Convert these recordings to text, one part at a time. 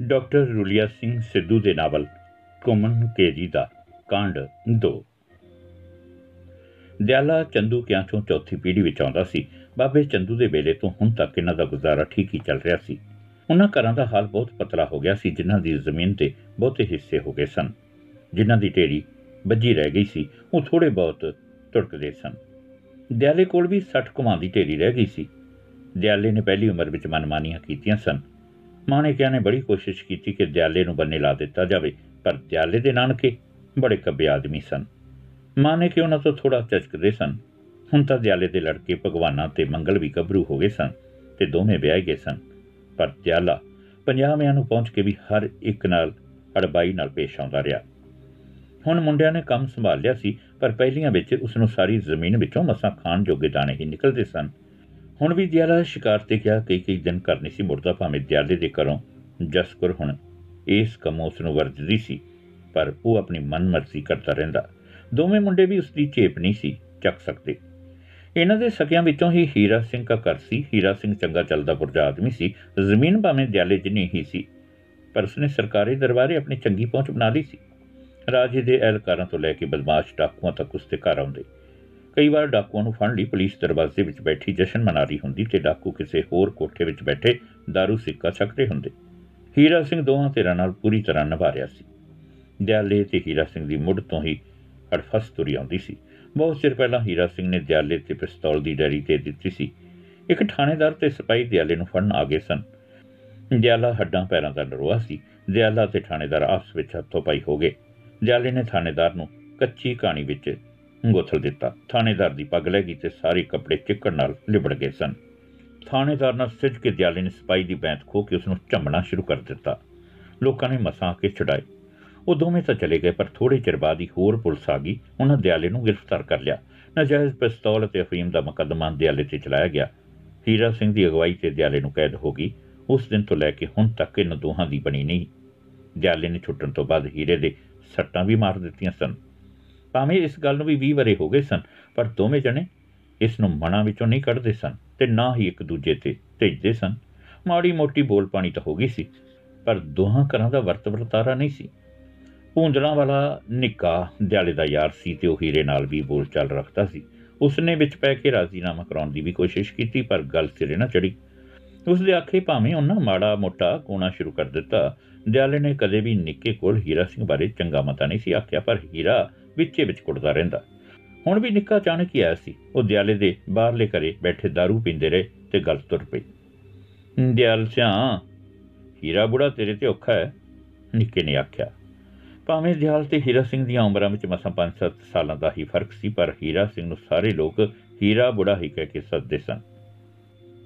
Doctor ਰੁਲੀਆ Singh Sidhu ਦੇ novel ਕੁਮਨ KG ਦਾ ਕਾਂਡ 2 ਦਿਆਲਾ ਚੰਦੂ ਕਿਆਂ ਚੋਂ ਚੌਥੀ ਪੀੜ੍ਹੀ ਵਿੱਚ ਆਉਂਦਾ ਸੀ, ਬਾਬੇ ਚੰਦੂ ਦੇ ਵੇਲੇ ਤੋਂ ਹੁਣ ਤੱਕ ਇਹਨਾਂ ਦਾ ਗੁਜ਼ਾਰਾ ਠੀਕ ਹੀ ਚੱਲ ਰਿਹਾ ਸੀ। ਉਹਨਾਂ ਘਰਾਂ ਦਾ ਹਾਲ ਬਹੁਤ ਪਤਲਾ ਹੋ ਗਿਆ ਸੀ, ਜਿਨ੍ਹਾਂ ਦੀ ਜ਼ਮੀਨ ਤੇ ਬਹੁਤੇ ਹਿੱਸੇ ਹੋ ਗਏ ਸਨ। ਜਿਨ੍ਹਾਂ ਦੀ ਢੇਰੀ ਵੱਜੀ ਰਹਿ ਗਈ ਸੀ, ਉਹ ਥੋੜੇ ਬਹੁਤ ਤੁੜਕਦੇ ਸਨ। ਦਿਆਲੇ ਕੋਲ ਵੀ 60 ਕੁਮਾਂ ਦੀ ਢੇਰੀ ਰਹਿ ਗਈ ਸੀ। ਦਿਆਲੇ ਨੇ ਪਹਿਲੀ ਉਮਰ ਵਿੱਚ ਮਨਮਾਨੀਆਂ ਕੀਤੀਆਂ ਸਨ। ਮਾਣਿਕਿਆਂ ਨੇ ਬੜੀ ਕੋਸ਼ਿਸ਼ ਕੀਤੀ ਕਿ ਦਿਆਲੇ ਨੂੰ ਬੰਨੇ ਲਾ ਦਿੱਤਾ ਜਾਵੇ, ਪਰ ਦਿਆਲੇ ਦੇ ਨਾਨਕੇ ਬੜੇ ਕੱਬੇ ਆਦਮੀ ਸਨ। ਮਾਣਿਕੇ ਉਹਨਾਂ ਤੋਂ ਥੋੜਾ ਚਚਕਦੇ ਸਨ। ਹੁਣ ਤਾਂ ਦਿਆਲੇ ਦੇ ਲੜਕੇ ਭਗਵਾਨਾਂ ਤੇ ਮੰਗਲ ਵੀ ਗੱਭਰੂ ਹੋ ਗਏ ਸਨ ਤੇ ਦੋਵੇਂ ਵਿਆਹ ਗਏ ਸਨ। ਪਰ ਦਿਆਲਾ ਪੰਜਾਬਿਆਂ ਨੂੰ ਪਹੁੰਚ ਕੇ ਵੀ ਹਰ ਇੱਕ ਨਾਲ ਅੜਬਾਈ ਨਾਲ ਪੇਸ਼ ਆਉਂਦਾ ਰਿਹਾ। ਹੁਣ ਮੁੰਡਿਆਂ ਨੇ ਕੰਮ ਸੰਭਾਲ ਲਿਆ ਸੀ, ਪਰ ਪਹਿਲੀਆਂ ਵਿੱਚ ਉਸ ਨੂੰ ਸਾਰੀ ਜ਼ਮੀਨ ਵਿੱਚੋਂ ਮਸਾਂ ਖਾਣ ਜੋਗੇ ਦਾਣੇ ਹੀ ਨਿਕਲਦੇ ਸਨ। ਹੁਣ ਵੀ ਦਿਆਲਾ ਸ਼ਿਕਾਰ ਤੇ ਗਿਆ, ਕਈ ਕਈ ਦਿਨ ਕਰਨੀ ਸੀ ਮੁਰਦਾ ਭਾਵੇਂ ਦਿਆਲੇ ਦੇ ਘਰੋਂ ਜਸਕਰ ਹੁਣ ਇਸ ਕੰਮ ਉਸ ਨੂੰ ਵਰਜਦੀ ਸੀ, ਪਰ ਉਹ ਆਪਣੀ ਮਨਮਰਜ਼ੀ ਕਰਦਾ ਰਹਿੰਦਾ। ਦੋਵੇਂ ਮੁੰਡੇ ਵੀ ਉਸ ਦੀ ਚੇਪ ਨਹੀਂ ਸੀ ਚੱਕ ਸਕਦੇ। ਇਹਨਾਂ ਦੇ ਸਕਿਆਂ ਵਿੱਚੋਂ ਹੀ ਹੀਰਾ ਸਿੰਘ ਦਾ ਘਰ ਸੀ। ਹੀਰਾ ਸਿੰਘ ਚੰਗਾ ਚੱਲਦਾ ਪੁਰਜਾ ਆਦਮੀ ਸੀ। ਜ਼ਮੀਨ ਭਾਵੇਂ ਦਿਆਲੇ ਜਿੰਨੀ ਹੀ ਸੀ, ਪਰ ਉਸਨੇ ਸਰਕਾਰੀ ਦਰਬਾਰੇ ਆਪਣੀ ਚੰਗੀ ਪਹੁੰਚ ਬਣਾ ਲਈ ਸੀ। ਰਾਜੇ ਦੇ ਅਹਿਲਕਾਰਾਂ ਤੋਂ ਲੈ ਕੇ ਬਦਮਾਸ਼ ਡਾਕੂਆਂ ਤੱਕ ਉਸ ਦੇ ਘਰ ਆਉਂਦੇ। ਕਈ ਵਾਰ ਡਾਕੂਆਂ ਨੂੰ ਫੜਨ ਲਈ ਪੁਲਿਸ ਦਰਵਾਜ਼ੇ ਵਿੱਚ ਬੈਠੀ ਜਸ਼ਨ ਮਨਾ ਰਹੀ ਹੁੰਦੀ ਤੇ ਡਾਕੂ ਕਿਸੇ ਹੋਰ ਕੋਠੇ ਵਿੱਚ ਬੈਠੇ दारू ਸਿੱਕਾ ਛਕਦੇ ਹੁੰਦੇ। ਹੀਰਾ ਸਿੰਘ ਦੋਹਾਂ ਧਿਰਾਂ ਨਾਲ ਪੂਰੀ ਤਰ੍ਹਾਂ ਨਿਭਾ ਰਿਹਾ ਸੀ। ਦਿਆਲੇ ਤੇ ਹੀਰਾ ਸਿੰਘ ਦੀ ਮੁੱਢ ਤੋਂ ਹੀ ਅੜਫਸ ਤੁਰੀ ਆਉਂਦੀ ਸੀ। ਬਹੁਤ ਚਿਰ ਪਹਿਲਾਂ ਹੀਰਾ ਸਿੰਘ ਨੇ ਦਿਆਲੇ ਤੇ ਪਿਸਤੌਲ ਦੀ ਡੈਰੀ ਤੇ ਦਿੱਤੀ ਸੀ। ਇੱਕ ਥਾਣੇਦਾਰ ਤੇ ਸਿਪਾਹੀ ਦਿਆਲੇ ਨੂੰ ਫੜਨ ਆ ਗਏ ਸਨ। ਦਿਆਲਾ ਹੱਡਾਂ ਪੈਰਾਂ ਦਾ ਨਰਵਾ ਸੀ। ਦਿਆਲਾ ਤੇ ਥਾਣੇਦਾਰ ਆਪਸ ਵਿੱਚ ਹੱਥੋਂ ਪਾਈ ਹੋ ਗਏ। ਦਿਆਲੇ ਨੇ ਥਾਣੇਦਾਰ ਨੂੰ ਕੱਚੀ ਕਹਾਣੀ ਵਿੱਚ ਗੋਥਲ ਦਿੱਤਾ। ਥਾਣੇਦਾਰ ਦੀ ਪੱਗ ਲੈ ਗਈ ਤੇ ਸਾਰੇ ਕੱਪੜੇ ਚਿੱਕੜ ਨਾਲ ਲਿਬੜ ਗਏ ਸਨ। ਥਾਣੇਦਾਰ ਨਾਲ ਸਿੱਜ ਕੇ ਦਿਆਲੇ ਨੇ ਸਪਾਈ ਦੀ ਬੈਂਤ ਖੋ ਕੇ ਉਸ ਨੂੰ ਝੰਮਣਾ ਸ਼ੁਰੂ ਕਰ ਦਿੱਤਾ। ਲੋਕਾਂ ਨੇ ਮਸਾਂ ਕੇ ਛਡਾਏ। ਉਹ ਦੋਵੇਂ ਤਾਂ ਚਲੇ ਗਏ, ਪਰ ਥੋੜੇ ਚਿਰ ਬਾਅਦ ਹੀ ਹੋਰ ਪੁਲਿਸ ਆ ਗਈ। ਉਹਨਾਂ ਦਿਆਲੇ ਨੂੰ ਗ੍ਰਿਫਤਾਰ ਕਰ ਲਿਆ। ਨਜਾਇਜ਼ ਪਿਸਤੌਲ ਤੇ ਅਫੀਮ ਦਾ ਮੁਕੱਦਮਾ ਦਿਆਲੇ ਤੇ ਚਲਾਇਆ ਗਿਆ। ਹੀਰਾ ਸਿੰਘ ਦੀ ਅਗਵਾਈ ਤੇ ਦਿਆਲੇ ਨੂੰ ਕੈਦ ਹੋ ਗਈ। ਉਸ ਦਿਨ ਤੋਂ ਲੈ ਕੇ ਹੁਣ ਤੱਕ ਇਹਨਾਂ ਦੋਹਾਂ ਦੀ ਬਣੀ ਨਹੀਂ। ਦਿਆਲੇ ਨੇ ਛੁੱਟਣ ਤੋਂ ਬਾਅਦ ਹੀਰੇ ਦੇ ਸੱਟਾਂ ਵੀ ਮਾਰ ਦਿੱਤੀਆਂ ਸਨ। ਭਾਵੇਂ ਇਸ ਗੱਲ ਨੂੰ ਵੀ 20 ਵਰੇ ਹੋ ਗਏ ਸਨ, ਪਰ ਦੋਵੇਂ ਜਣੇ ਇਸ ਨੂੰ ਮਨਾਂ ਵਿੱਚੋਂ ਨਹੀਂ ਕੱਢਦੇ ਸਨ ਤੇ ਨਾ ਹੀ ਇੱਕ ਦੂਜੇ ਤੇ ਤੇਜਦੇ ਸਨ। ਮਾੜੀ ਮੋਟੀ ਬੋਲ ਪਾਣੀ ਤਾਂ ਹੋ ਗਈ ਸੀ, ਪਰ ਦੋਹਾਂ ਘਰਾਂ ਦਾ ਵਰਤ ਵਰਤਾਰਾ ਨਹੀਂ ਸੀ। ਪੂੰਜਣਾ ਵਾਲਾ ਨਿੱਕਾ ਦਿਆਲੇ ਦਾ ਯਾਰ ਸੀ ਤੇ ਉਹ ਹੀਰੇ ਨਾਲ ਵੀ ਬੋਲ ਚੱਲ ਰੱਖਦਾ ਸੀ। ਉਸਨੇ ਵਿੱਚ ਪੈ ਕੇ ਰਾਜ਼ੀਨਾਮਾ ਕਰਾਉਣ ਦੀ ਵੀ ਕੋਸ਼ਿਸ਼ ਕੀਤੀ, ਪਰ ਗੱਲ ਸਿਰੇ ਨਾ ਚੜੀ ਉਸ ਦੇ ਆਖੇ ਭਾਵੇਂ ਉਹਨਾਂ ਮਾੜਾ ਮੋਟਾ ਕੋਣਾ ਸ਼ੁਰੂ ਕਰ ਦਿੱਤਾ, ਦਿਆਲੇ ਨੇ ਕਦੇ ਵੀ ਨਿੱਕੇ ਕੋਲ ਹੀਰਾ ਸਿੰਘ ਬਾਰੇ ਚੰਗਾ ਮਤਾ ਨਹੀਂ ਸੀ ਆਖਿਆ, ਪਰ ਹੀਰਾ ਵਿੱਚੇ ਵਿੱਚ ਕੁੱਟਦਾ ਰਹਿੰਦਾ। ਹੁਣ ਵੀ ਨਿੱਕਾ ਅਚਾਨਕ ਹੀ ਆਇਆ ਸੀ। ਉਹ ਦਿਆਲੇ ਦੇ ਬਾਹਰਲੇ ਘਰੇ ਬੈਠੇ दारू ਪੀਂਦੇ ਰਹੇ ਤੇ ਗੱਲ ਤੁਰ ਪਈ। ਦਿਆਲ ਸਿਆ ਹੀਰਾ ਬੁੜਾ ਤੇਰੇ ਤੇ ਔਖਾ ਹੈ, ਨਿੱਕੇ ਨੇ ਆਖਿਆ। ਭਾਵੇਂ ਦਿਆਲ ਤੇ ਹੀਰਾ ਸਿੰਘ ਦੀਆਂ ਉਮਰਾਂ ਵਿੱਚ ਮਸਾਂ 5-7 ਸਾਲਾਂ ਦਾ ਹੀ ਫ਼ਰਕ ਸੀ, ਪਰ ਹੀਰਾ ਸਿੰਘ ਨੂੰ ਸਾਰੇ ਲੋਕ ਹੀਰਾ ਬੁੜਾ ਹੀ ਕਹਿ ਕੇ ਸੱਦਦੇ ਸਨ।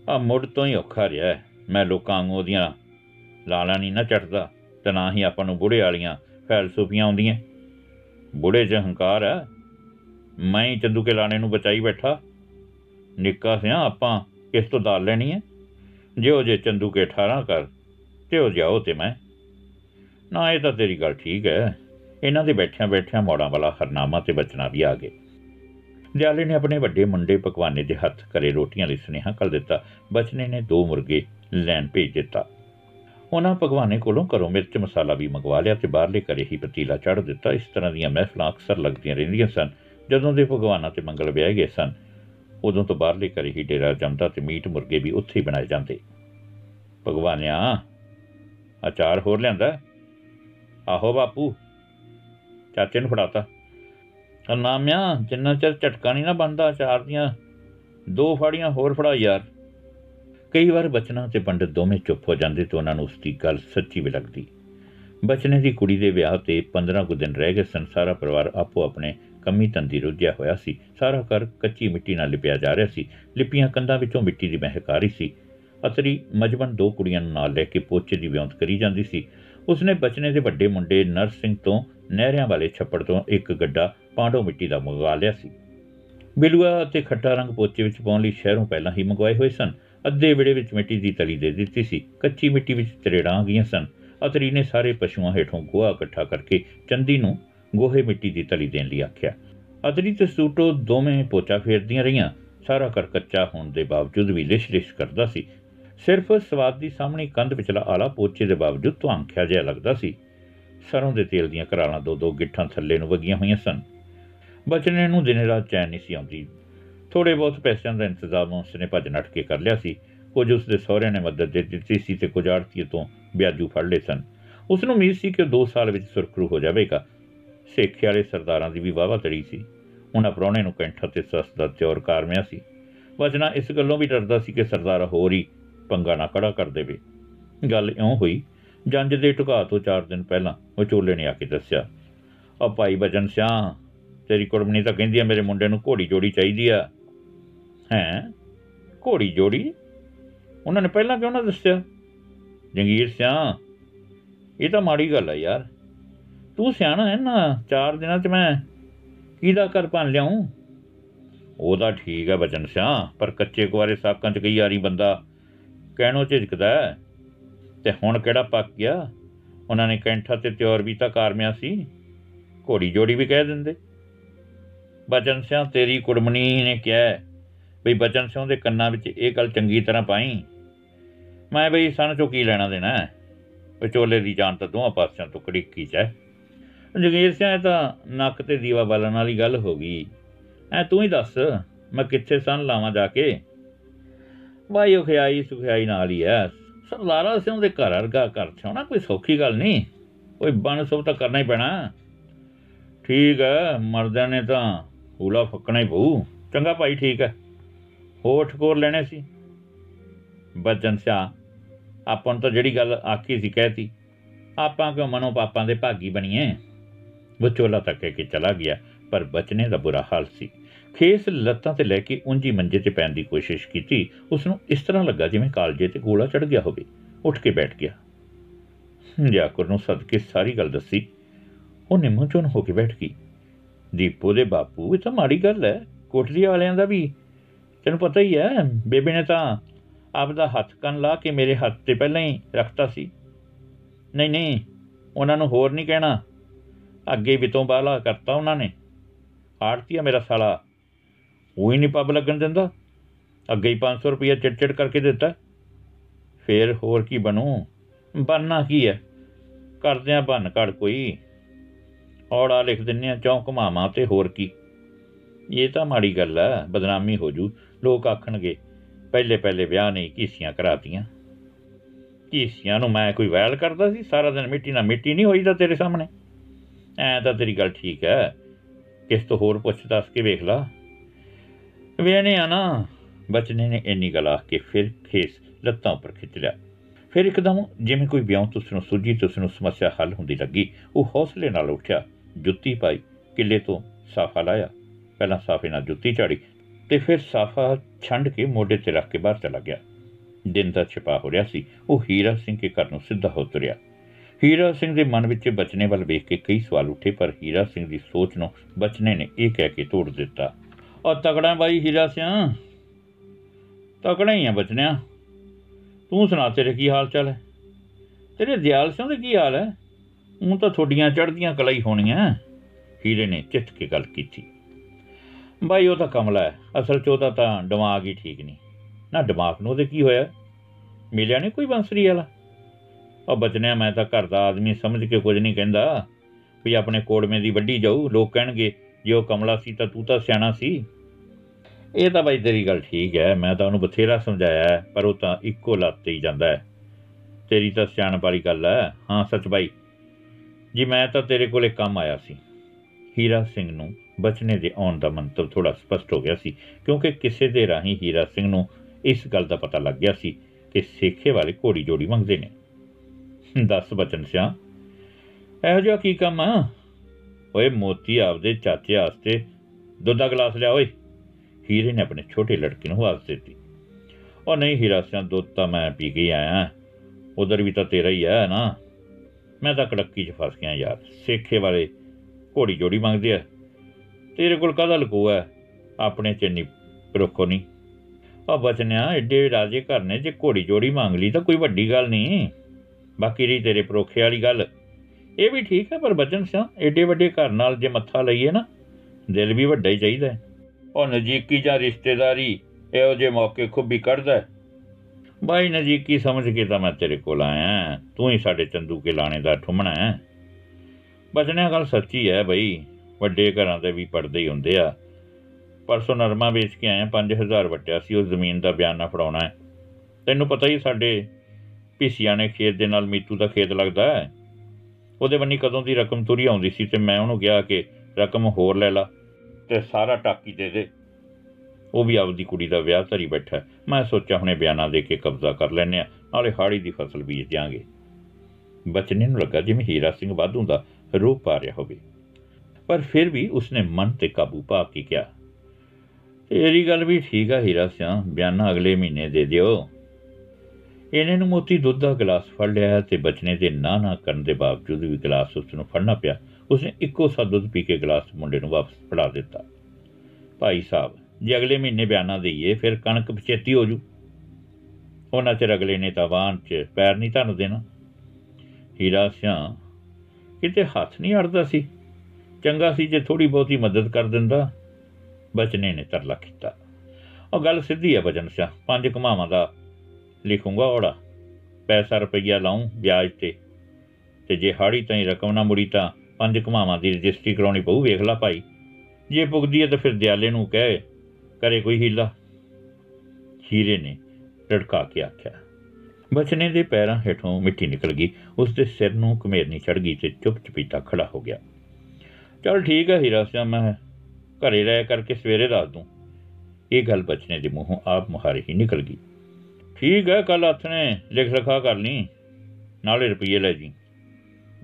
ਆ ਮੁੱਢ ਤੋਂ ਹੀ ਔਖਾ ਰਿਹਾ ਹੈ। ਮੈਂ ਲੋਕਾਂ ਵਾਂਗੂ ਉਹਦੀਆਂ ਲਾਲਾਂ ਨਹੀਂ ਨਾ ਚੜਦਾ ਤੇ ਨਾ ਹੀ ਆਪਾਂ ਨੂੰ ਬੁੜੇ ਵਾਲੀਆਂ ਫੈਲਸੂਫੀਆਂ ਆਉਂਦੀਆਂ। ਬੁੜੇ 'ਚ ਹੰਕਾਰ ਹੈ। ਮੈਂ ਹੀ ਚੰਦੂ ਕੇ ਲਾਣੇ ਨੂੰ ਬਚਾਈ ਬੈਠਾ। ਨਿੱਕਾ ਸਿਆ, ਆਪਾਂ ਇਸ ਤੋਂ ਦਾਲ ਲੈਣੀ ਹੈ? ਜਿਉ ਜੇ ਚੰਦੂ ਕੇ 18 ਕਰ ਤੇ ਉਹ ਜਾਓ ਤੇ ਮੈਂ। ਨਾ, ਇਹ ਤਾਂ ਤੇਰੀ ਗੱਲ ਠੀਕ ਹੈ। ਇਹਨਾਂ ਦੇ ਬੈਠਿਆਂ ਬੈਠਿਆਂ ਮੋੜਾਂ ਵਾਲਾ ਹਰਨਾਮਾ ਤੇ ਬਚਨਾ ਵੀ ਆ ਗਏ ਦਿਆਲੇ ਨੇ ਆਪਣੇ ਵੱਡੇ ਮੁੰਡੇ ਪਕਵਾਨੇ ਦੇ ਹੱਥ ਕਰੇ ਰੋਟੀਆਂ ਲਈ ਸੁਨੇਹਾ ਕਰ ਦਿੱਤਾ। ਬਚਨੇ ਨੇ ਦੋ ਮੁਰਗੇ ਲੈਣ ਭੇਜ ਦਿੱਤਾ। ਉਹਨਾਂ ਭਗਵਾਨੇ ਕੋਲੋਂ ਘਰੋਂ ਮਿਰਚ ਮਸਾਲਾ ਵੀ ਮੰਗਵਾ ਲਿਆ ਤੇ ਬਾਹਰਲੇ ਘਰੇ ਹੀ ਪਤੀਲਾ ਚੜ੍ਹ ਦਿੱਤਾ। ਇਸ ਤਰ੍ਹਾਂ ਦੀਆਂ ਮਹਿਫਲਾਂ ਅਕਸਰ ਲੱਗਦੀਆਂ ਰਹਿੰਦੀਆਂ ਸਨ। ਜਦੋਂ ਦੇ ਭਗਵਾਨਾਂ ਤੇ ਮੰਗਲ ਵਿਆਹ ਗਏ ਸਨ, ਉਦੋਂ ਤੋਂ ਬਾਹਰਲੇ ਘਰੇ ਹੀ ਡੇਰਾ ਜੰਮਦਾ ਤੇ ਮੀਟ ਮੁਰਗੇ ਵੀ ਉੱਥੇ ਹੀ ਬਣਾਏ ਜਾਂਦੇ। ਭਗਵਾਨਿਆ, ਅਚਾਰ ਹੋਰ ਲਿਆਂਦਾ? ਆਹੋ ਬਾਪੂ, ਚਾਚੇ ਨੂੰ ਫੜਾਤਾ। ਨਾਮਿਆ ਜਿੰਨਾ ਚਿਰ ਝਟਕਾ ਨਹੀਂ ਨਾ ਬੰਦਾ ਅਚਾਰ ਦੀਆਂ ਦੋ ਫਾੜੀਆਂ ਹੋਰ ਫੜਾ ਯਾਰ। ਕਈ ਵਾਰ ਬਚਨਾ ਤੇ ਪੰਡਤ ਦੋਵੇਂ ਚੁੱਪ ਹੋ ਜਾਂਦੇ ਤੇ ਉਹਨਾਂ ਨੂੰ ਉਸ ਦੀ ਗੱਲ ਸੱਚੀ ਵੀ ਲੱਗਦੀ। ਬਚਨੇ ਦੀ ਕੁੜੀ ਦੇ ਵਿਆਹ ਤੇ 15 ਕੁ ਦਿਨ ਰਹਿ ਗਏ ਸਨ, ਸਾਰਾ ਪਰਿਵਾਰ ਆਪੋ ਆਪਣੇ ਕੰਮੀ ਤੰਦੀ ਰੁੱਝਿਆ ਹੋਇਆ ਸੀ। ਸਾਰਾ ਘਰ ਕੱਚੀ ਮਿੱਟੀ ਨਾਲ ਲਿਪਿਆ ਜਾ ਰਿਹਾ ਸੀ। ਲਿਪੀਆਂ ਕੰਧਾਂ ਵਿੱਚੋਂ ਮਿੱਟੀ ਦੀ ਮਹਿਕ ਆ ਰਹੀ ਸੀ। ਅਤਰੀ ਮਜਬਨ ਦੋ ਕੁੜੀਆਂ ਨੂੰ ਨਾਲ ਲੈ ਕੇ ਪੋਚੇ ਦੀ ਵਿਉਂਤ ਕਰੀ ਜਾਂਦੀ ਸੀ। ਉਸਨੇ ਬਚਨੇ ਦੇ ਵੱਡੇ ਮੁੰਡੇ ਨਰ ਸਿੰਘ ਤੋਂ ਨਹਿਰਿਆਂ ਵਾਲੇ ਛੱਪੜ ਤੋਂ ਇੱਕ ਗੱਡਾ ਪਾਂਡੋ ਮਿੱਟੀ ਦਾ ਮੰਗਵਾ ਲਿਆ ਸੀ। ਬਿਲੂਆ ਅਤੇ ਖੱਟਾ ਰੰਗ ਪੋਚੇ ਵਿੱਚ ਪਾਉਣ ਲਈ ਸ਼ਹਿਰੋਂ ਪਹਿਲਾਂ ਹੀ ਮੰਗਵਾਏ ਹੋਏ ਸਨ। ਅੱਧੇ ਵਿੜੇ ਵਿੱਚ ਮਿੱਟੀ ਦੀ ਤਲੀ ਦੇ ਦਿੱਤੀ ਸੀ। ਕੱਚੀ ਮਿੱਟੀ ਵਿੱਚ ਤਰੇੜਾਂ ਆ ਗਈਆਂ ਸਨ। ਅਤਰੀ ਨੇ ਸਾਰੇ ਪਸ਼ੂਆਂ ਹੇਠੋਂ ਗੋਹਾ ਇਕੱਠਾ ਕਰਕੇ ਚੰਦੀ ਨੂੰ ਗੋਹੇ ਮਿੱਟੀ ਦੀ ਤਲੀ ਦੇਣ ਲਈ ਆਖਿਆ। ਅਤਰੀ ਤੇ ਸੂਟੋ ਦੋਵੇਂ ਪੋਚਾ ਫੇਰਦੀਆਂ ਰਹੀਆਂ। ਸਾਰਾ ਕਰ ਕੱਚਾ ਹੋਣ ਦੇ ਬਾਵਜੂਦ ਵੀ ਲਿਸ਼-ਲਿਸ਼ ਕਰਦਾ ਸੀ। ਸਿਰਫ ਸਵਾਦ ਦੀ ਸਾਹਮਣੀ ਕੰਧ ਵਿਚਲਾ ਆਲਾ ਪੋਚੇ ਦੇ ਬਾਵਜੂਦ ਧੁਆਂਖਿਆ ਜਿਹਾ ਲੱਗਦਾ ਸੀ। ਸਰੋਂ ਦੇ ਤੇਲ ਦੀਆਂ ਕਰਾਲਾਂ ਦੋ ਦੋ ਗਿੱਠਾਂ ਥੱਲੇ ਨੂੰ ਵਗੀਆਂ ਹੋਈਆਂ ਸਨ। ਬਚਨੇ ਨੂੰ ਦਿਨੇ ਰਾਤ ਚੈਨ ਨਹੀਂ ਸੀ ਆਉਂਦੀ। ਥੋੜੇ ਬਹੁਤ ਪੈਸਿਆਂ ਦਾ ਇੰਤਜ਼ਾਮ ਉਸਨੇ ਭੱਜ ਨੱਠ ਕੇ ਕਰ ਲਿਆ ਸੀ। ਕੁਝ ਉਸ ਦੇ ਸਹੁਰਿਆਂ ਨੇ ਮਦਦ ਦੇ ਦਿੱਤੀ ਸੀ ਤੇ ਕੁਝ ਆੜਤੀਏ ਤੋਂ ਵਿਆਜੂ ਫੜ ਲਏ ਸਨ। ਉਸ ਨੂੰ ਉਮੀਦ ਸੀ ਕਿ 2 ਸਾਲ ਵਿੱਚ ਸੁਰਖਰੂ ਹੋ ਜਾਵੇਗਾ। ਸੇਖੇ ਵਾਲੇ ਸਰਦਾਰਾਂ ਦੀ ਵੀ ਵਾਵਾ ਤੜੀ ਸੀ। ਉਹਨਾਂ ਪ੍ਰਾਹੁਣੇ ਨੂੰ ਕੈਂਠਾ ਤੇ ਸਸ ਦਾ ਤਿਉਰ ਕਾਰਮਿਆ ਸੀ। ਵਜਨਾ ਇਸ ਗੱਲੋਂ ਵੀ ਡਰਦਾ ਸੀ ਕਿ ਸਰਦਾਰ ਹੋਰ ਹੀ ਪੰਗਾ ਨਾ ਕੜਾ ਕਰ ਦੇਵੇ। ਗੱਲ ਇਉਂ ਹੋਈ, ਜੰਜ ਦੇ ਢੁਕਾ ਤੋਂ 4 ਦਿਨ ਪਹਿਲਾਂ ਉਹ ਚੋਲੇ ਨੇ ਆ ਕੇ ਦੱਸਿਆ ਆ ਭਾਈ ਬਜਨ ਸਿਆ ਤੇਰੀ ਕੁੜਮਣੀ ਤਾਂ ਕਹਿੰਦੀ ਆ ਮੇਰੇ ਮੁੰਡੇ ਨੂੰ ਘੋੜੀ ਜੋੜੀ ਚਾਹੀਦੀ ਆ। ਹੈ, ਘੋੜੀ ਜੋੜੀ। ਉਹਨਾਂ ਨੇ ਪਹਿਲਾਂ ਕਿਉਂ ਨਾ ਦੱਸਿਆ? ਜੰਗੀਰ ਸਿਆ ਇਹ ਤਾਂ ਮਾੜੀ ਗੱਲ ਆ ਯਾਰ। ਤੂੰ ਸਿਆਣਾ ਹੈ ਨਾ 4 ਦਿਨਾਂ 'ਚ ਮੈਂ ਕਿਹਦਾ ਘਰ ਭੰਨ ਲਿਆਉਂ ਉਹਦਾ ਠੀਕ ਹੈ ਬਚਨ ਸਿਆ ਪਰ ਕੱਚੇ ਕੁਆਰੇ ਸਾਕਾਂ 'ਚ ਕਈ ਵਾਰੀ ਬੰਦਾ ਕਹਿਣੋਂ ਝਿਜਕਦਾ ਤੇ ਹੁਣ ਕਿਹੜਾ ਪੱਕ ਗਿਆ? ਉਹਨਾਂ ਨੇ ਕੈਂਠਾ ਤੇ ਤਿਉਰ ਵੀ ਤਾਂ ਕਾਰਮਿਆ ਸੀ। ਘੋੜੀ ਜੋੜੀ ਵੀ ਕਹਿ ਦਿੰਦੇ। ਬਚਨ ਸਿਆ ਤੇਰੀ ਕੁੜਮਣੀ ਨੇ ਕਿਹਾ ਬਈ ਬਚਨ ਸਿਉ ਦੇ ਕੰਨਾਂ ਵਿੱਚ ਇਹ ਗੱਲ ਚੰਗੀ ਤਰ੍ਹਾਂ ਪਾਈ। ਮੈਂ ਬਈ, ਸਨ ਚੋਂ ਕੀ ਲੈਣਾ ਦੇਣਾ? ਵਿਚੋਲੇ ਦੀ ਜਾਨ ਤਾਂ ਦੋਹਾਂ ਪਾਸਿਆਂ ਤੋਂ ਕੜਿੱਕੀ ਚ ਹੈ। ਜਗੀਰ ਸਿੰਘ ਤਾਂ ਨੱਕ ਤੇ ਦੀਵਾ ਬਾਲਣ ਵਾਲੀ ਗੱਲ ਹੋ ਗਈ। ਐ ਤੂੰ ਹੀ ਦੱਸ, ਮੈਂ ਕਿੱਥੇ ਸਨ ਲਾਵਾਂ ਜਾ ਕੇ? ਵਾਈ ਉਹ ਖਿਆਈ ਸੁਖਿਆਈ ਨਾਲ ਹੀ ਐ। ਸਰਦਾਰਾ ਸਿੰਘ ਦੇ ਘਰ ਵਰਗਾ ਘਰ ਛਾਉਣਾ ਕੋਈ ਸੌਖੀ ਗੱਲ ਨਹੀਂ। ਕੋਈ ਬਣ ਸਭ ਤਾਂ ਕਰਨਾ ਹੀ ਪੈਣਾ। ਠੀਕ ਹੈ ਮਰਦਾਂ ਨੇ ਤਾਂ ਹੂਲਾ ਫੱਕਣਾ ਹੀ ਪਊ। ਚੰਗਾ ਭਾਈ, ਠੀਕ ਹੈ ਹੋਠ ਕੋਰ ਲੈਣੇ ਸੀ। ਬਚਨ ਸਿਆ ਆਪਾਂ ਤਾਂ ਜਿਹੜੀ ਗੱਲ ਆਖੀ ਸੀ ਕਹਿਤੀ, ਆਪਾਂ ਕਿਉਂ ਮਨੋਂ ਪਾਪਾਂ ਦੇ ਭਾਗੀ ਬਣੀਏ? ਵਿਚੋਲਾ ਤੱਕ ਕੇ ਚਲਾ ਗਿਆ, ਪਰ ਬਚਨੇ ਦਾ ਬੁਰਾ ਹਾਲ ਸੀ। ਖੇਸ ਲੱਤਾਂ ਤੇ ਲੈ ਕੇ ਉਂਝੀ ਮੰਜੇ ਤੇ ਪੈਣ ਦੀ ਕੋਸ਼ਿਸ਼ ਕੀਤੀ ਉਸ ਨੂੰ ਇਸ ਤਰ੍ਹਾਂ ਲੱਗਾ ਜਿਵੇਂ ਕਾਲਜੇ ਤੇ ਗੋਲਾ ਚੜ ਗਿਆ ਹੋਵੇ। ਉੱਠ ਕੇ ਬੈਠ ਗਿਆ। ਜਾਕਰ ਨੂੰ ਸਦਕੇ ਸਾਰੀ ਗੱਲ ਦੱਸੀ। ਉਹ ਨਿੰਮੋ ਚੋਂ ਹੋ ਕੇ ਬੈਠ ਗਈ। ਦੀਪੋ ਦੇ ਬਾਪੂ, ਇਹ ਤਾਂ ਮਾੜੀ ਗੱਲ ਹੈ। ਕੋਠਰੀ ਵਾਲਿਆਂ ਦਾ ਵੀ ਤੈਨੂੰ ਪਤਾ ਹੀ ਹੈ, ਬੇਬੇ ਨੇ ਤਾਂ ਆਪ ਦਾ ਹੱਥ ਕੰਨ ਲਾ ਕੇ ਮੇਰੇ ਹੱਥ ਤੇ ਪਹਿਲਾਂ ਹੀ ਰੱਖਤਾ ਸੀ। ਨਹੀਂ ਨਹੀਂ, ਉਹਨਾਂ ਨੂੰ ਹੋਰ ਨਹੀਂ ਕਹਿਣਾ। ਅੱਗੇ ਵੀ ਤੋਂ ਬਾਲਾ ਕਰਤਾ ਉਹਨਾਂ ਨੇ। ਆੜਤੀਆ ਮੇਰਾ ਸਾਲਾ, ਉਹ ਹੀ ਨਹੀਂ ਪੱਬ ਲੱਗਣ ਦਿੰਦਾ। ਅੱਗੇ ਹੀ 500 ਰੁਪਏ ਚਿੜਚਿੜ ਕਰਕੇ ਦਿੱਤਾ। ਫੇਰ ਹੋਰ ਕੀ ਬਣੂ? ਬੰਨਾ ਕੀ ਹੈ? ਕਰਦਿਆਂ ਬੰਨ ਘੜ ਕੋਈ। ਔੜਾ ਲਿਖ ਦਿੰਨੇ ਆ ਚੌਂਕ ਮਾਮਾ ਤੇ ਹੋਰ ਕੀ। ਇਹ ਤਾਂ ਮਾੜੀ ਗੱਲ ਹੈ, ਬਦਨਾਮੀ ਹੋ ਜੂ। ਲੋਕ ਆਖਣਗੇ, ਪਹਿਲੇ ਪਹਿਲੇ ਵਿਆਹ ਨਹੀਂ ਕੀਸੀਆਂ ਕਰਾਤੀਆਂ। ਕੀਸੀਆਂ ਨੂੰ ਮੈਂ ਕੋਈ ਵੈਲ ਕਰਦਾ ਸੀ, ਸਾਰਾ ਦਿਨ ਮਿੱਟੀ ਨਾਲ ਮਿੱਟੀ ਨਹੀਂ ਹੋਈਦਾ ਤੇਰੇ ਸਾਹਮਣੇ। ਐ ਤਾਂ ਤੇਰੀ ਗੱਲ ਠੀਕ ਹੈ, ਕਿਸ ਤੋਂ ਹੋਰ ਪੁੱਛ ਦੱਸ ਕੇ ਵੇਖ ਲਾ। ਵੇਨੇ ਆ ਨਾ ਬਚਨੇ ਨੇ ਇੰਨੀ ਗੱਲ ਆਖ ਕੇ ਫਿਰ ਖੇਸ ਲੱਤਾਂ ਉੱਪਰ ਖਿੱਚ ਲਿਆ। ਫਿਰ ਇੱਕਦਮ ਜਿਵੇਂ ਕੋਈ ਵਿਆਹ ਤੋਂ ਉਸਨੂੰ ਸੁਝੀ ਤੇ ਉਸਨੂੰ ਸਮੱਸਿਆ ਹੱਲ ਹੁੰਦੀ ਲੱਗੀ, ਉਹ ਹੌਸਲੇ ਨਾਲ ਉੱਠਿਆ, ਜੁੱਤੀ ਪਾਈ, ਕਿੱਲੇ ਤੋਂ ਸਾਫਾ ਲਾਇਆ। ਪਹਿਲਾਂ ਸਾਫੇ ਨਾਲ ਜੁੱਤੀ ਝਾੜੀ ਤੇ ਫਿਰ ਸਾਫਾ ਛੰਡ ਕੇ ਮੋਢੇ ਤੇ ਰੱਖ ਕੇ ਬਾਹਰ ਚਲਾ ਗਿਆ। ਦਿਨ ਦਾ ਛਿਪਾ ਹੋ ਰਿਹਾ ਸੀ, ਉਹ ਹੀਰਾ ਸਿੰਘ ਦੇ ਘਰ ਨੂੰ ਸਿੱਧਾ ਹੋ ਤੁਰਿਆ। ਹੀਰਾ ਸਿੰਘ ਦੇ ਮਨ ਵਿੱਚ ਬਚਨੇ ਵੱਲ ਵੇਖ ਕੇ ਕਈ ਸਵਾਲ ਉੱਠੇ, ਪਰ ਹੀਰਾ ਸਿੰਘ ਦੀ ਸੋਚ ਨੂੰ ਬਚਨੇ ਨੇ ਇਹ ਕਹਿ ਕੇ ਤੋੜ ਦਿੱਤਾ। ਉਹ ਤਕੜਾ ਬਾਈ ਹੀਰਾ ਸਿੰਘ ਤਕੜਾ ਹੀ ਆ ਬਚਨਿਆ। ਤੂੰ ਸੁਣਾ ਤੇਰੇ ਕੀ ਹਾਲ ਚਾਲ ਹੈ? ਤੇਰੇ ਦਿਆਲ ਸਿੰਘ ਦੇ ਕੀ ਹਾਲ ਹੈ? ਉਹ ਤਾਂ ਥੋਡੀਆਂ ਚੜਦੀਆਂ ਕਲਾਈ ਹੋਣੀਆਂ ਹੀਰੇ ਨੇ ਚਿੱਤ ਕੇ ਗੱਲ ਕੀਤੀ। ਬਾਈ, ਉਹ ਤਾਂ ਕਮਲਾ ਹੈ। ਅਸਲ ਚ ਉਹਦਾ ਤਾਂ ਦਿਮਾਗ ਹੀ ਠੀਕ ਨਹੀਂ। ਨਾ, ਦਿਮਾਗ ਨੂੰ ਉਹਦੇ ਕੀ ਹੋਇਆ? ਮਿਲਿਆ ਨਹੀਂ ਕੋਈ ਬੰਸਰੀ ਵਾਲਾ? ਉਹ ਬਚਨਿਆ ਮੈਂ ਤਾਂ ਘਰ ਦਾ ਆਦਮੀ ਸਮਝ ਕੇ ਕੁਝ ਨਹੀਂ ਕਹਿੰਦਾ। ਵੀ ਆਪਣੇ ਕੋੜਵੇਂ ਦੀ ਵੱਡੀ ਜਾਊ, ਲੋਕ ਕਹਿਣਗੇ, ਜੇ ਉਹ ਕਮਲਾ ਸੀ ਤਾਂ ਤੂੰ ਤਾਂ ਸਿਆਣਾ ਸੀ। ਇਹ ਤਾਂ ਬਾਈ ਤੇਰੀ ਗੱਲ ਠੀਕ ਹੈ, ਮੈਂ ਤਾਂ ਉਹਨੂੰ ਬਥੇਰਾ ਸਮਝਾਇਆ ਪਰ ਉਹ ਤਾਂ ਇੱਕੋ ਲੱਤ ਤੇ ਹੀ ਜਾਂਦਾ ਹੈ। ਤੇਰੀ ਤਾਂ ਸਿਆਣ ਵਾਲੀ ਗੱਲ ਹੈ। ਹਾਂ, ਸੱਚ ਬਾਈ। ਜੀ, ਮੈਂ ਤਾਂ ਤੇਰੇ ਕੋਲੇ ਕੰਮ ਆਇਆ ਸੀ। ਹੀਰਾ ਸਿੰਘ ਨੂੰ ਬਚਨੇ ਦੇ ਆਉਣ ਦਾ ਮੰਤਵ ਥੋੜਾ ਸਪਸ਼ਟ ਹੋ ਗਿਆ ਸੀ, ਕਿਉਂਕਿ ਕਿਸੇ ਦੇ ਰਾਹੀਂ ਹੀਰਾ ਸਿੰਘ ਨੂੰ ਇਸ ਗੱਲ ਦਾ ਪਤਾ ਲੱਗ ਗਿਆ ਸੀ ਕਿ ਸੇਖੇ ਵਾਲੇ ਘੋੜੀ ਜੋੜੀ ਮੰਗਦੇ ਨੇ। ਦੱਸ ਬਚਨ ਸਿਆ, ਇਹੋ ਜਿਹਾ ਕੀ ਕੰਮ ਆ? ਓਏ ਮੋਤੀ, ਆਪਦੇ ਚਾਚੇ ਵਾਸਤੇ ਦੁੱਧ ਦਾ ਗਲਾਸ ਲਿਆ ਓਏ ਹੀਰੇ ਨੇ ਆਪਣੇ ਛੋਟੇ ਲੜਕੇ ਨੂੰ ਆਵਾਜ਼ ਦਿੱਤੀ। ਉਹ ਨਹੀਂ ਹੀਰਾ ਸਿਆ, ਦੁੱਧ ਤਾਂ ਮੈਂ ਪੀ ਕੇ ਆਇਆ। ਉਧਰ ਵੀ ਤਾਂ ਤੇਰਾ ਹੀ ਹੈ ਨਾ। ਮੈਂ ਤਾਂ ਕੜੱਕੀ 'ਚ ਫਸ ਗਿਆ ਯਾਰ। ਸੇਖੇ ਵਾਲੇ ਘੋੜੀ ਜੋੜੀ ਮੰਗਦੇ ਆ। ਤੇਰੇ ਕੋਲ ਕਾਹਦਾ ਲਕੋ ਹੈ? ਆਪਣੇ ਚੰਨੀ ਰੋਕੋ ਨਹੀਂ। ਆ ਬਚਨਿਆ, ਏਡੇ ਰਾਜੇ ਘਰ ਨੇ, ਜੇ ਘੋੜੀ ਜੋੜੀ ਮੰਗ ਲਈ ਤਾਂ ਕੋਈ ਵੱਡੀ ਗੱਲ ਨਹੀਂ। ਬਾਕੀ ਰਹੀ ਤੇਰੇ ਪਰੋਖੇ ਵਾਲੀ ਗੱਲ। ਇਹ ਵੀ ਠੀਕ ਹੈ, ਪਰ ਬਚਨ ਸਿਆ ਏਡੇ ਵੱਡੇ ਘਰ ਨਾਲ ਜੇ ਮੱਥਾ ਲਈਏ ਨਾ, ਦਿਲ ਵੀ ਵੱਡਾ ਹੀ ਚਾਹੀਦਾ ਹੈ। ਉਹ ਨਜ਼ਦੀਕੀ ਜਾਂ ਰਿਸ਼ਤੇਦਾਰੀ, ਇਹੋ ਜਿਹੇ ਮੌਕੇ ਖੁੱਬੀ ਕੱਢਦਾ ਬਾਈ ਨਜ਼ੀਕੀ ਸਮਝ ਕੇ ਤਾਂ ਮੈਂ ਤੇਰੇ ਕੋਲ ਆਇਆ ਤੂੰ ਹੀ ਸਾਡੇ ਚੰਦੂ ਕੇ ਲਾਣੇ ਦਾ ਠੁੰਮਣਾ ਹੈ। ਬਚਨਿਆ, ਗੱਲ ਸੱਚੀ ਹੈ ਬਈ। ਵੱਡੇ ਘਰਾਂ ਦੇ ਵੀ ਪਰਦੇ ਹੀ ਹੁੰਦੇ ਆ। ਪਰਸੋਂ ਨਰਮਾ ਵੇਚ ਕੇ ਆਇਆ 5000 ਵਟਿਆ ਸੀ, ਉਸ ਜ਼ਮੀਨ ਦਾ ਬਿਆਨਾ ਫੜਾਉਣਾ ਹੈ। ਤੈਨੂੰ ਪਤਾ ਹੀ ਸਾਡੇ ਪੀਸੀਆਂ ਨੇ ਖੇਤ ਦੇ ਨਾਲ ਮੀਤੂ ਦਾ ਖੇਤ ਲੱਗਦਾ ਹੈ। ਉਹਦੇ ਬੰਨੀ ਕਦੋਂ ਦੀ ਰਕਮ ਤੁਰੀ ਆਉਂਦੀ ਸੀ ਤੇ ਮੈਂ ਉਹਨੂੰ ਕਿਹਾ ਕਿ ਰਕਮ ਹੋਰ ਲੈ ਲਾ ਤੇ ਸਾਰਾ ਟਾਕੀ ਦੇ ਦੇ। ਉਹ ਵੀ ਆਪਦੀ ਕੁੜੀ ਦਾ ਵਿਆਹ ਧਰੀ ਬੈਠਾ ਮੈਂ ਸੋਚਿਆ ਹੁਣੇ ਬਿਆਨਾ ਦੇ ਕੇ ਕਬਜ਼ਾ ਕਰ ਲੈਨੇ ਆ ਨਾਲੇ ਹਾੜੀ ਦੀ ਫਸਲ ਬੀਜ ਦਿਆਂਗੇ। ਬਚਨੇ ਨੂੰ ਲੱਗਾ ਜਿਵੇਂ ਹੀਰਾ ਸਿੰਘ ਵਾਧੂ ਦਾ ਰੂਪ ਪਾ ਰਿਹਾ ਹੋਵੇ। ਪਰ ਫਿਰ ਵੀ ਉਸਨੇ ਮਨ ਤੇ ਕਾਬੂ ਪਾ ਕੇ ਕਿਹਾ, ਤੇਰੀ ਗੱਲ ਵੀ ਠੀਕ ਆ ਹੀਰਾ ਸਿੰਘ ਬਿਆਨਾ ਅਗਲੇ ਮਹੀਨੇ ਦੇ ਦਿਓ। ਇਹਨੇ ਨੂੰ ਮੋਤੀ ਦੁੱਧ ਦਾ ਗਲਾਸ ਫੜ ਲਿਆ ਤੇ ਬਚਨੇ ਦੇ ਨਾ ਨਾ ਕਰਨ ਦੇ ਬਾਵਜੂਦ ਵੀ ਗਲਾਸ ਉਸ ਨੂੰ ਫੜਨਾ ਪਿਆ, ਉਸਨੇ ਇੱਕੋ ਸਾ ਦੁੱਧ ਪੀ ਕੇ ਗਲਾਸ ਮੁੰਡੇ ਨੂੰ ਵਾਪਸ ਫੜਾ ਦਿੱਤਾ। ਭਾਈ ਸਾਹਿਬ, ਜੇ ਅਗਲੇ ਮਹੀਨੇ ਬਿਆਨਾ ਦਈਏ, ਫਿਰ ਕਣਕ ਪਛੇਤੀ ਹੋ ਜੂ। ਉਹਨਾਂ ਚਿਰ ਅਗਲੇ ਨੇ ਤਾਂ ਵਾਹਨ 'ਚ ਪੈਰ ਨਹੀਂ ਧੰਨ ਦੇਣਾ। ਹੀਰਾ ਸਿਆ ਕਿਤੇ ਹੱਥ ਨਹੀਂ ਅੜਦਾ ਸੀ। ਚੰਗਾ ਸੀ ਜੇ ਥੋੜੀ ਬਹੁਤੀ ਮਦਦ ਕਰ ਦਿੰਦਾ। ਬਚਨੇ ਨੇ ਤਰਲਾ ਕੀਤਾ। ਉਹ ਗੱਲ ਸਿੱਧੀ ਹੈ ਬਚਨ ਸਿਆ ਪੰਜ ਕਮਾਵਾਂ ਦਾ ਲਿਖੂੰਗਾ ਔੜਾ। ਪੈਸਾ ਰੁਪਈਆ ਲਾਉਂ ਵਿਆਜ ਤੇ। ਤੇ ਜੇ ਹਾੜੀ ਤਾਈ ਰਕਮ ਨਾ ਮੁੜੀ ਤਾਂ ਪੰਜ ਕਮਾਵਾਂ ਦੀ ਰਜਿਸਟਰੀ ਕਰਾਉਣੀ ਪਊ, ਵੇਖ ਲੈ ਭਾਈ। ਜੇ ਪੁੱਗਦੀ ਹੈ ਤਾਂ ਫਿਰ ਦਿਆਲੇ ਨੂੰ ਕਹੇ, ਕਰੇ ਕੋਈ ਹੀਲਾ। ਹੀਰੇ ਨੇ ਢੜਕਾ ਕੇ ਆਖਿਆ। ਬਚਨੇ ਦੇ ਪੈਰਾਂ ਹੇਠੋਂ ਮਿੱਟੀ ਨਿਕਲ ਗਈ। ਉਸ ਦੇ ਸਿਰ ਨੂੰ ਕਮੇਰਨੀ ਚੜ ਗਈ ਤੇ ਚੁੱਪ ਚਪੀਤਾ ਖੜਾ ਹੋ ਗਿਆ। ਚਲ ਠੀਕ ਹੈ ਹੀਰਾ ਸਿਆ, ਮੈਂ ਘਰੇ ਰਹਿ ਕਰਕੇ ਸਵੇਰੇ ਦੱਸ ਦੂੰ ਇਹ ਗੱਲ ਬਚਨੇ ਦੇ ਮੂੰਹੋਂ ਆਪ ਮੁਹਾਰੇ ਹੀ ਨਿਕਲ ਗਈ। ਠੀਕ ਹੈ ਕੱਲ ਹੱਥ ਨੇ ਲਿਖ ਰਖਾ ਕਰ ਲਈ, ਨਾਲੇ ਰੁਪਏ ਲੈ ਜੀ।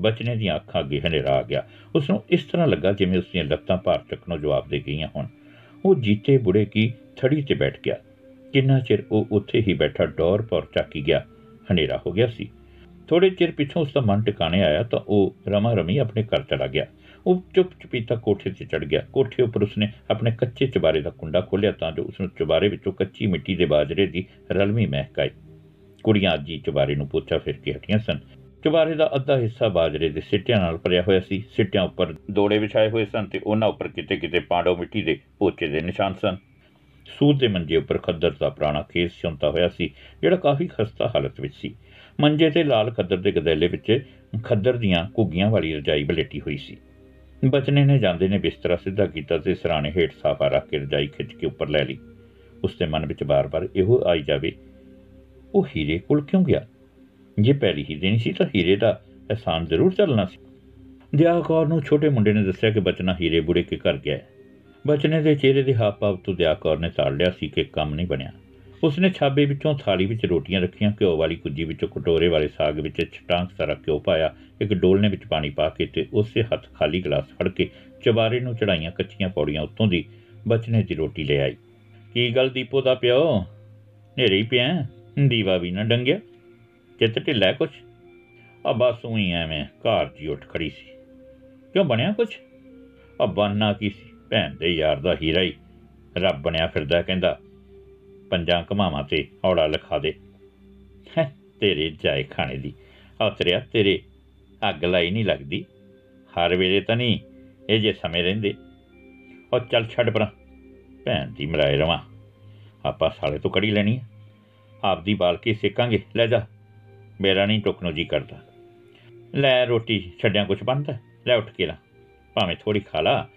ਬਚਨੇ ਦੀਆਂ ਅੱਖਾਂ ਅੱਗੇ ਹਨੇਰਾ ਆ ਗਿਆ। ਉਸ ਨੂੰ ਇਸ ਤਰ੍ਹਾਂ ਲੱਗਾ ਜਿਵੇਂ ਉਸ ਦੀਆਂ ਲੱਤਾਂ ਭਾਰ ਚੱਕਣੋਂ ਜਵਾਬ ਦੇ ਗਈਆਂ ਹੋਣ। ਉਹ ਜੀਤੇ ਬੁੜੇ ਕੀ ਥੜੀ ਤੇ ਬੈਠ ਗਿਆ। ਕਿੰਨਾ ਚਿਰ ਉਹ ਉੱਥੇ ਹੀ ਬੈਠਾ ਡੋਰ ਪਰ ਚੱਕੀ ਗਿਆ, ਹਨੇਰਾ ਹੋ ਗਿਆ ਸੀ। ਥੋੜੇ ਚਿਰ ਪਿੱਛੋਂ ਉਸ ਦਾ ਮਨ ਟਿਕਾਣੇ ਆਇਆ ਤਾਂ ਉਹ ਰਮਾ ਰਮੀ ਆਪਣੇ ਘਰ ਚਲਾ ਗਿਆ। ਉਹ ਚੁੱਪ ਚੁਪੀਤਾ ਕੋਠੇ ਤੇ ਚੜ ਗਿਆ। ਕੋਠੇ ਉੱਪਰ ਉਸਨੇ ਆਪਣੇ ਕੱਚੇ ਚਬਾਰੇ ਦਾ ਕੁੰਡਾ ਖੋਲ੍ਹਿਆ ਤਾਂ ਜੋ ਉਸ ਨੂੰ ਚਬਾਰੇ ਵਿੱਚੋਂ ਕੱਚੀ ਮਿੱਟੀ ਦੇ ਬਾਜਰੇ ਦੀ ਰਲਵੀਂ ਮਹਿਕ ਆਈ ਕੁੜੀਆਂ ਅੱਜ ਹੀ ਚਬਾਰੇ ਨੂੰ ਪੋਚਾ ਫਿਰ ਕੇ ਹਟੀਆਂ ਸਨ। ਚਬਾਰੇ ਦਾ ਅੱਧਾ ਹਿੱਸਾ ਬਾਜਰੇ ਦੇ ਸਿੱਟਿਆਂ ਨਾਲ ਭਰਿਆ ਹੋਇਆ ਸੀ। ਸਿੱਟਿਆਂ ਉੱਪਰ ਦੋੜੇ ਵਿਛਾਏ ਹੋਏ ਸਨ ਤੇ ਉਹਨਾਂ ਉੱਪਰ ਕਿਤੇ-ਕਿਤੇ ਪਾਂਡੋ ਮਿੱਟੀ ਦੇ ਪੋਚੇ ਦੇ ਨਿਸ਼ਾਨ ਸਨ। ਸੂਰ ਦੇ ਮੰਜੇ ਉੱਪਰ ਖੱਦਰ ਦਾ ਪੁਰਾਣਾ ਖੇਸ ਚੁੰਤਾ ਹੋਇਆ ਸੀ, ਜਿਹੜਾ ਕਾਫੀ ਖਸਤਾ ਹਾਲਤ ਵਿੱਚ ਸੀ। ਮੰਜੇ ਤੇ ਲਾਲ ਖੱਦਰ ਦੇ ਗਦੈਲੇ ਵਿੱਚ ਖੱਦਰ ਦੀਆਂ ਘੁੱਗੀਆਂ ਵਾਲੀ ਰਜਾਈ ਬਲੇਟੀ ਹੋਈ ਸੀ। ਬਚਨੇ ਨੇ ਜਾਂਦੇ ਨੇ ਬਿਸਤਰਾ ਸਿੱਧਾ ਕੀਤਾ ਤੇ ਸਰਾਣੇ ਹੇਠ ਸਾਫਾ ਰੱਖ ਕੇ ਰਜਾਈ ਖਿੱਚ ਕੇ ਉੱਪਰ ਲੈ ਲਈ। ਉਸ ਦੇ ਮਨ ਵਿੱਚ ਬਾਰ-ਬਾਰ ਇਹੋ ਆਈ ਜਾਵੇ, ਉਹ ਹੀਰੇ ਕੋਲ ਕਿਉਂ ਗਿਆ? ਜੇ ਪਹਿਲੀ ਹੀ ਦੇਣੀ ਸੀ ਤਾਂ ਹੀਰੇ ਦਾ ਅਹਿਸਾਨ ਜ਼ਰੂਰ ਚੱਲਣਾ ਸੀ। ਦਿਆ ਕੌਰ ਨੂੰ ਛੋਟੇ ਮੁੰਡੇ ਨੇ ਦੱਸਿਆ ਕਿ ਬਚਨਾ ਹੀਰੇ ਬੁੜੇ ਕੇ ਘਰ ਗਿਆ ਬਚਨੇ ਦੇ ਚਿਹਰੇ ਦੇ ਹਾਵ-ਭਾਵ ਤੋਂ ਦਿਆ ਕੌਰ ਨੇ ਤਾੜ ਲਿਆ ਸੀ ਕਿ ਕੰਮ ਨਹੀਂ ਬਣਿਆ। ਉਸਨੇ ਛਾਬੇ ਵਿੱਚੋਂ ਥਾਲੀ ਵਿੱਚ ਰੋਟੀਆਂ ਰੱਖੀਆਂ, ਘਿਓ ਵਾਲੀ ਕੁੱਜੀ ਵਿੱਚੋਂ ਕਟੋਰੇ ਵਾਲੇ ਸਾਗ ਵਿੱਚ ਛਟਾਂਕ ਸਾਰਾ ਘਿਓ ਪਾਇਆ, ਇੱਕ ਡੋਲਨੇ ਵਿੱਚ ਪਾਣੀ ਪਾ ਕੇ ਤੇ ਉਸੇ ਹੱਥ ਖਾਲੀ ਗਲਾਸ ਫੜ ਕੇ ਚਬਾਰੇ ਨੂੰ ਚੜਾਈਆਂ ਕੱਚੀਆਂ ਪੌੜੀਆਂ ਉੱਤੋਂ ਦੀ ਬਚਨੇ ਦੀ ਰੋਟੀ ਲੈ ਆਈ। ਕੀ ਗੱਲ ਦੀਪੋ ਦਾ ਪਿਓ? ਨੇਰੇ ਹੀ ਪਿਆ ਦੀਵਾ ਵੀ ਨਾ ਡੰਗਿਆ? ਚਿੱਤ ਢਿੱਲਾ ਕੁਛ? ਆ ਬਸ ਉਹੀ ਐਵੇਂ, ਘਰ ਜੀ ਉੱਠ ਖੜੀ ਸੀ। ਕਿਉਂ ਬਣਿਆ ਕੁਛ? ਆ ਬੰਨਾ ਕੀ ਸੀ? ਭੈਣ ਦੇ ਯਾਰ ਦਾ ਹੀਰਾ ਹੀ। ਰੱਬ ਬਣਿਆ ਫਿਰਦਾ ਕਹਿੰਦਾ। ਪੰਜਾਂ ਕਮਾਵਾਂ ਤੇ ਔੜਾ ਲਿਖਾ ਦੇ। ਤੇਰੇ ਜਾਏ ਖਾਣੇ ਦੀ। ਆਤਰਿਆ ਤੇਰੇ ਅੱਗ ਲਾਈ ਨਹੀਂ ਲੱਗਦੀ। ਹਰ ਵੇਲੇ ਤਾਂ ਨਹੀਂ, ਇਹ ਜੇ ਸਮੇਂ ਰਹਿੰਦੇ। ਉਹ ਚੱਲ ਛੱਡ ਪਰਾਂ, ਭੈਣ ਦੀ ਮਰਾਏ ਰਵਾਂ। ਆਪਾਂ ਸਾਲੇ ਤੋਂ ਕੜੀ ਲੈਣੀ ਆਪਦੀ ਬਾਲ ਕੇ ਸੇਕਾਂਗੇ। ਲੈ ਜਾ। ਮੇਰਾ ਨਹੀਂ ਟੁਕਨੋ ਜੀ ਕਰਦਾ। ਲੈ ਰੋਟੀ ਛੱਡਿਆਂ ਕੁਛ ਬੰਦਾ ਲੈ ਉੱਠ ਕੇ ਲਾ। ਭਾਵੇਂ ਥੋੜੀ ਖਾ ਲਾ।